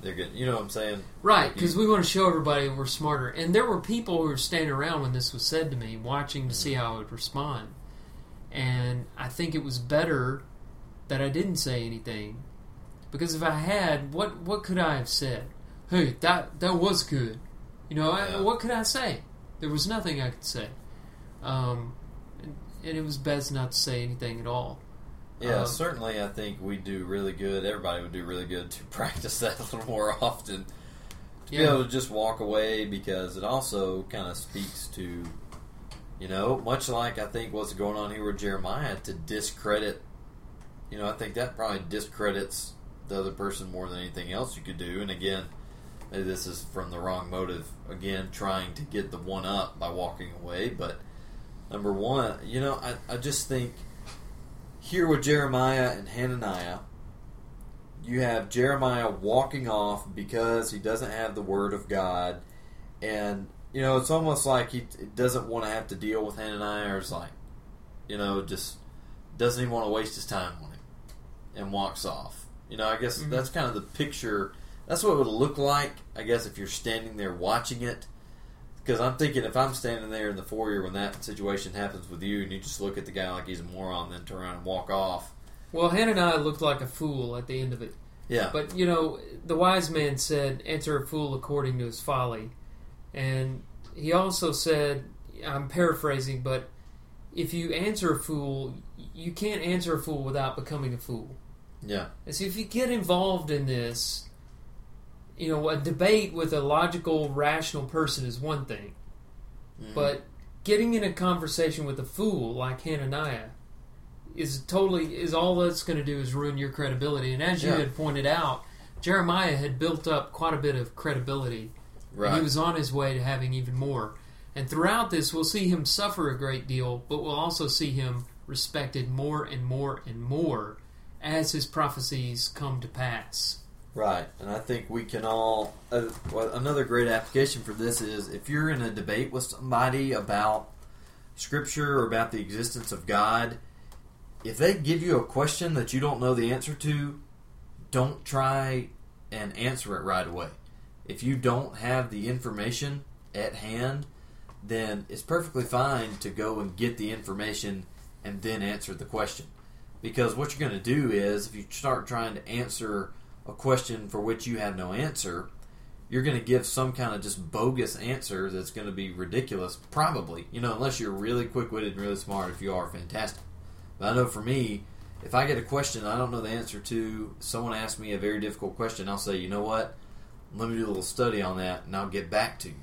they're getting, you know what I'm saying? Right, because you- we want to show everybody we're smarter. And there were people who were standing around when this was said to me, watching to see how I would respond. And I think it was better that I didn't say anything, because if I had, what what could I have said? Hey, that that was good. You know, I, what could I say? There was nothing I could say. Um, and, and it was best not to say anything at all. Yeah, Um, certainly I think we do really good. Everybody would do really good to practice that a little more often. To be able to just walk away because it also kind of speaks to, you know, much like I think what's going on here with Jeremiah to discredit, you know, I think that probably discredits the other person more than anything else you could do. And again, maybe this is from the wrong motive. Again, trying to get the one up by walking away. But number one, you know, I, I just think here with Jeremiah and Hananiah, you have Jeremiah walking off because he doesn't have the word of God, and you know it's almost like he doesn't want to have to deal with Hananiah, or it's like, you know, just doesn't even want to waste his time on him, and walks off. You know, I guess Mhm. that's kind of the picture. That's what it would look like. I guess if you're standing there watching it. Because I'm thinking if I'm standing there in the foyer when that situation happens with you and you just look at the guy like he's a moron, then turn around and walk off. Well, Hananiah looked like a fool at the end of it. Yeah. But you know, the wise man said, "Answer a fool according to his folly," and he also said, "I'm paraphrasing, but if you answer a fool, you can't answer a fool without becoming a fool." yeah. And so, if you get involved in this, you know, a debate with a logical, rational person is one thing, Mhm. but getting in a conversation with a fool like Hananiah is totally is all that's going to do is ruin your credibility. And as you Yeah. had pointed out, Jeremiah had built up quite a bit of credibility. right. And he was on his way to having even more. And throughout this, we'll see him suffer a great deal, but we'll also see him respected more and more and more as his prophecies come to pass. Right, and I think we can all. Uh, well, another great application for this is if you're in a debate with somebody about Scripture or about the existence of God, if they give you a question that you don't know the answer to, don't try and answer it right away. If you don't have the information at hand, then it's perfectly fine to go and get the information and then answer the question. Because what you're going to do is, if you start trying to answer a question for which you have no answer, you're going to give some kind of just bogus answer that's going to be ridiculous, probably. You know, unless you're really quick witted and really smart. If you are, fantastic. But I know for me, if I get a question I don't know the answer to, someone asks me a very difficult question, I'll say, you know what? Let me do a little study on that, and I'll get back to you.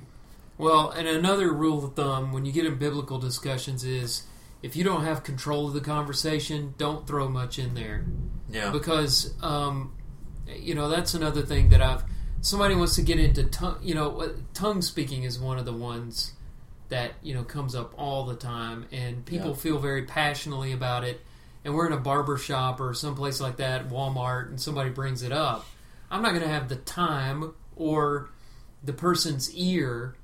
Well, and another rule of thumb when you get in biblical discussions is if you don't have control of the conversation, don't throw much in there. Yeah. because um, you know that's another thing that I've. Somebody wants to get into tongue. You know, uh, tongue speaking is one of the ones that you know comes up all the time, and people Yeah. feel very passionately about it. And we're in a barber shop or someplace like that, Walmart, and somebody brings it up. I'm not going to have the time or the person's ear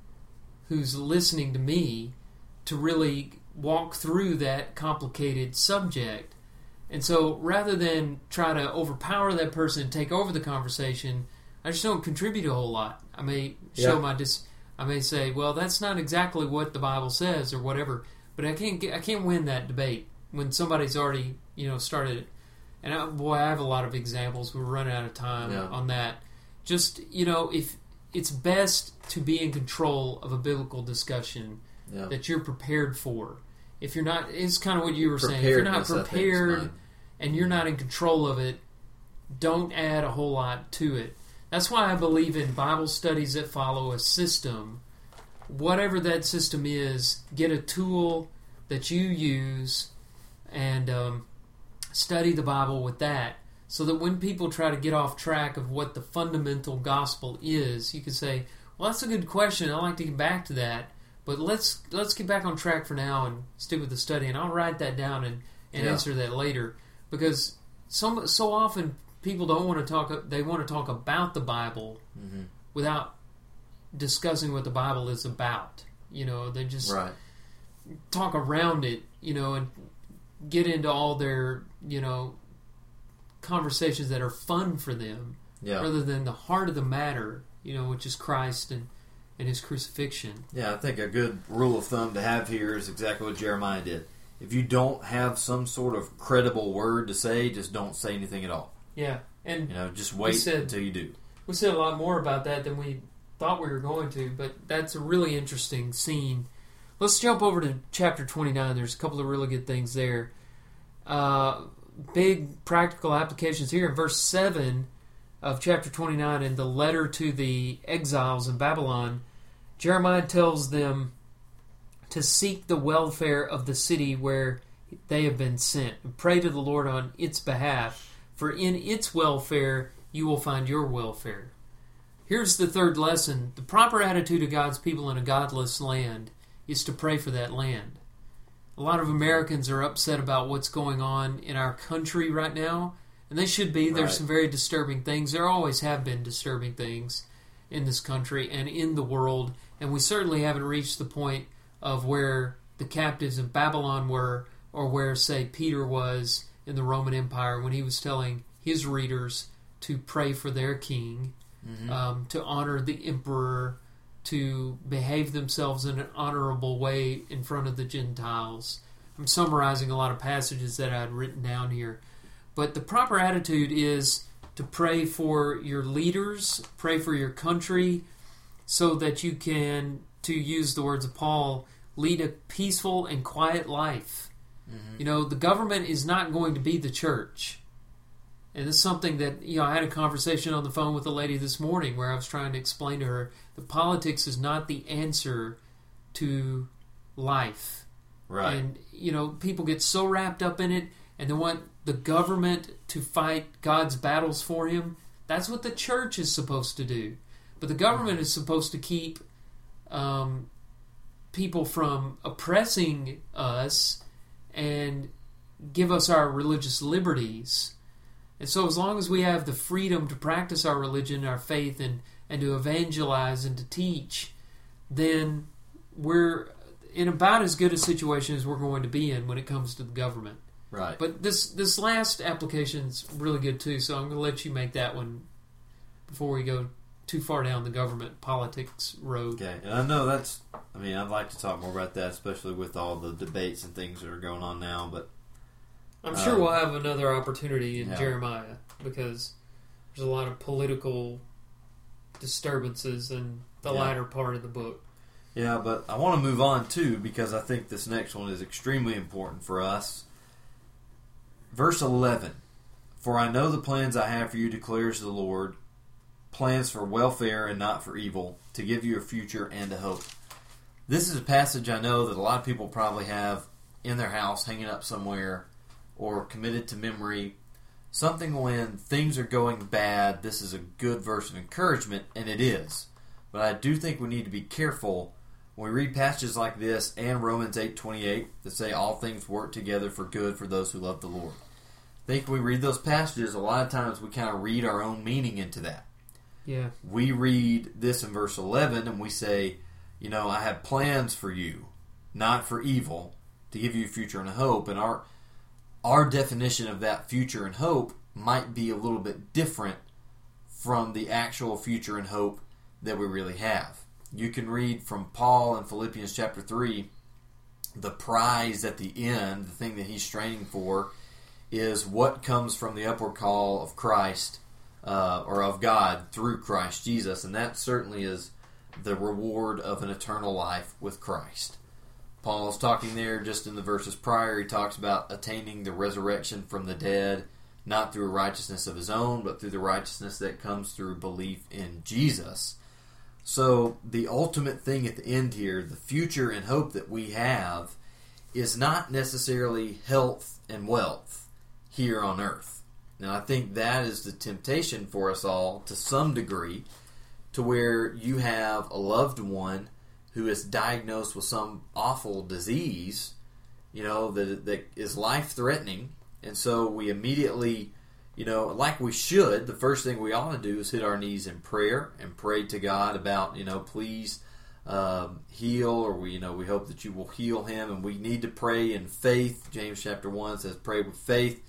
who's listening to me to really walk through that complicated subject. And so rather than try to overpower that person and take over the conversation, I just don't contribute a whole lot. I may show Yeah. my dis I may say, well, that's not exactly what the Bible says or whatever, but I can't get, I can't win that debate when somebody's already, you know, started it. And I, boy, I have a lot of examples. We're running out of time Yeah. on that. Just, you know, if it's best to be in control of a biblical discussion Yeah. that you're prepared for. If you're not, it's kind of what you were saying. If you're not Preparedness, I think, prepared. And you're not in control of it, don't add a whole lot to it. That's why I believe in Bible studies that follow a system. Whatever that system is, get a tool that you use and um, study the Bible with that. So that when people try to get off track of what the fundamental gospel is, you can say, "Well, that's a good question. I'd like to get back to that, but let's let's get back on track for now and stick with the study." And I'll write that down and, and Yeah. answer that later because some so often people don't want to talk. They want to talk about the Bible Mhm. without discussing what the Bible is about. You know, they just Right. talk around it, you know, and get into all their, you know, conversations that are fun for them Yeah. rather than the heart of the matter, you know, which is Christ and, and his crucifixion. Yeah, I think a good rule of thumb to have here is exactly what Jeremiah did. If you don't have some sort of credible word to say, just don't say anything at all. Yeah. And You know, just wait said- until you do. we said a lot more about that than we thought we were going to, but that's a really interesting scene. Let's jump over to chapter 29. There's a couple of really good things there. Uh, big practical applications here in verse 7 of chapter 29 in the letter to the exiles in Babylon. Jeremiah tells them to seek the welfare of the city where they have been sent and pray to the Lord on its behalf, for in its welfare you will find your welfare. Here's the third lesson the proper attitude of God's people in a godless land is to pray for that land. A lot of Americans are upset about what's going on in our country right now, and they should be. There's some very disturbing things. There always have been disturbing things in this country and in the world, and we certainly haven't reached the point of where the captives of Babylon were, or where, say, Peter was in the Roman Empire when he was telling his readers to pray for their king, um, to honor the emperor, to behave themselves in an honorable way in front of the Gentiles. I'm summarizing a lot of passages that I had written down here. But the proper attitude is to pray for your leaders, pray for your country, so that you can, to use the words of Paul, lead a peaceful and quiet life. You know, the government is not going to be the church. And it's something that, you know, I had a conversation on the phone with a lady this morning where I was trying to explain to her that politics is not the answer to life. Right. And, you know, people get so wrapped up in it and they want the government to fight God's battles for him. That's what the church is supposed to do. But the government is supposed to keep um, people from oppressing us and give us our religious liberties. And so, as long as we have the freedom to practice our religion, our faith, and, and to evangelize and to teach, then we're in about as good a situation as we're going to be in when it comes to the government. right. But this this last application is really good too, so I'm going to let you make that one before we go too far down the government politics road. Okay, and I know that's. I mean, I'd like to talk more about that, especially with all the debates and things that are going on now. But I'm sure Um, we'll have another opportunity in yeah. Jeremiah because there's a lot of political disturbances in the Yeah. latter part of the book. yeah, but I want to move on too because I think this next one is extremely important for us. Verse eleven: For I know the plans I have for you, declares the Lord, plans for welfare and not for evil, to give you a future and a hope. This is a passage I know that a lot of people probably have in their house, hanging up somewhere, or committed to memory. Something when things are going bad, this is a good verse of encouragement, and it is. But I do think we need to be careful when we read passages like this and Romans 8:28 that say all things work together for good for those who love the Lord. I think we read those passages, a lot of times we kind of read our own meaning into that Yeah, we read this in verse 11 and we say, you know, I have plans for you, not for evil, to give you a future and a hope. And our our definition of that future and hope might be a little bit different from the actual future and hope that we really have. You can read from Paul in Philippians chapter 3 the prize at the end, the thing that he's straining for, is what comes from the upward call of Christ uh, or of God through Christ Jesus, and that certainly is the reward of an eternal life with Christ. Paul is talking there just in the verses prior. He talks about attaining the resurrection from the dead, not through a righteousness of his own, but through the righteousness that comes through belief in Jesus. So, the ultimate thing at the end here, the future and hope that we have, is not necessarily health and wealth here on earth. Now, I think that is the temptation for us all to some degree, to where you have a loved one who is diagnosed with some awful disease, you know, that, that is life threatening. And so we immediately, you know, like we should, the first thing we ought to do is hit our knees in prayer and pray to God about, you know, please um, heal, or we, you know, we hope that you will heal him, and we need to pray in faith. James chapter one says, "Pray with faith,"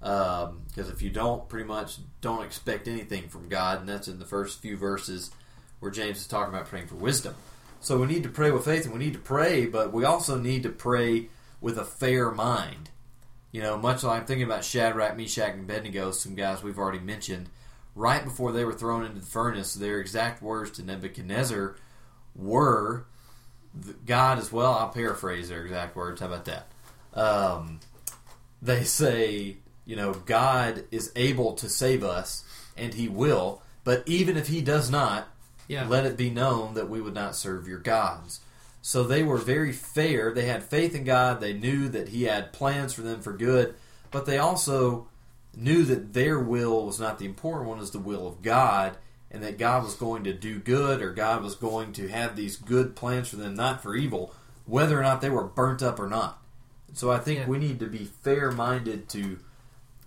because um, if you don't, pretty much don't expect anything from God, and that's in the first few verses where James is talking about praying for wisdom. So we need to pray with faith, and we need to pray, but we also need to pray with a fair mind. You know, much like I'm thinking about Shadrach, Meshach, and Abednego, some guys we've already mentioned. Right before they were thrown into the furnace, their exact words to Nebuchadnezzar were God as well. I'll paraphrase their exact words. How about that? Um, they say, you know, God is able to save us, and He will. But even if He does not, yeah. let it be known that we would not serve your gods. So they were very fair. They had faith in God. They knew that He had plans for them for good, but they also knew that their will was not the important one, as the will of God, and that God was going to do good or God was going to have these good plans for them, not for evil, whether or not they were burnt up or not. So I think yeah. we need to be fair minded to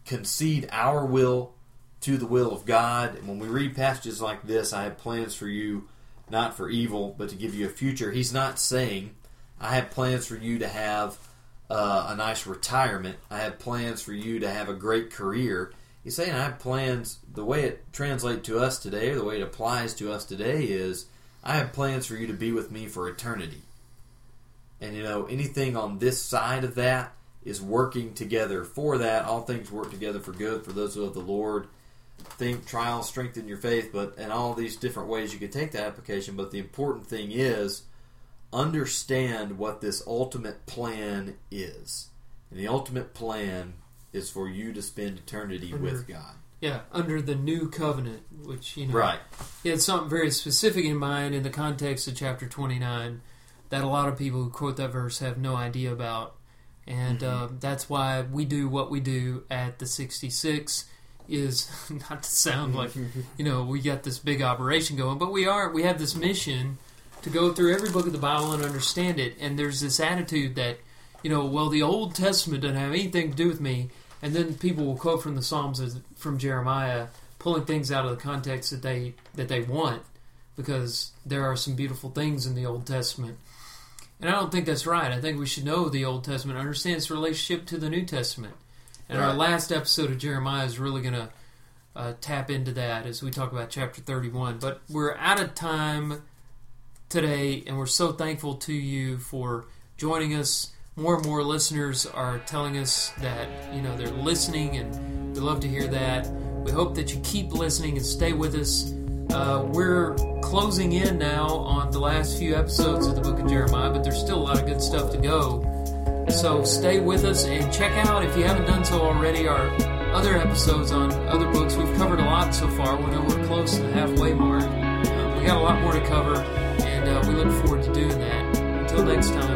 concede our will to the will of God. And when we read passages like this, I have plans for you, not for evil, but to give you a future. He's not saying, I have plans for you to have uh, a nice retirement. I have plans for you to have a great career. He's saying I have plans. The way it translates to us today, or the way it applies to us today, is I have plans for you to be with me for eternity. And you know, anything on this side of that is working together for that. All things work together for good for those who love the Lord. Think trials strengthen your faith, but in all these different ways you can take that application. But the important thing is understand what this ultimate plan is. And the ultimate plan is for you to spend eternity under, with God. Yeah, under the new covenant, which you know, right? He had something very specific in mind in the context of chapter twenty nine that a lot of people who quote that verse have no idea about, and mm-hmm. uh, that's why we do what we do at the sixty six. Is not to sound like you know we got this big operation going, but we are we have this mission to go through every book of the Bible and understand it. And there's this attitude that you know, well, the Old Testament doesn't have anything to do with me and then people will quote from the Psalms as, from Jeremiah, pulling things out of the context that they that they want, because there are some beautiful things in the Old Testament. And I don't think that's right. I think we should know the Old Testament, understand its relationship to the New Testament. And right. our last episode of Jeremiah is really going to uh, tap into that as we talk about chapter 31. But we're out of time today, and we're so thankful to you for joining us more and more listeners are telling us that you know they're listening, and we love to hear that. We hope that you keep listening and stay with us. Uh, we're closing in now on the last few episodes of the Book of Jeremiah, but there's still a lot of good stuff to go. So stay with us and check out if you haven't done so already our other episodes on other books. We've covered a lot so far. We know we're close to the halfway mark. Uh, we got a lot more to cover, and uh, we look forward to doing that. Until next time.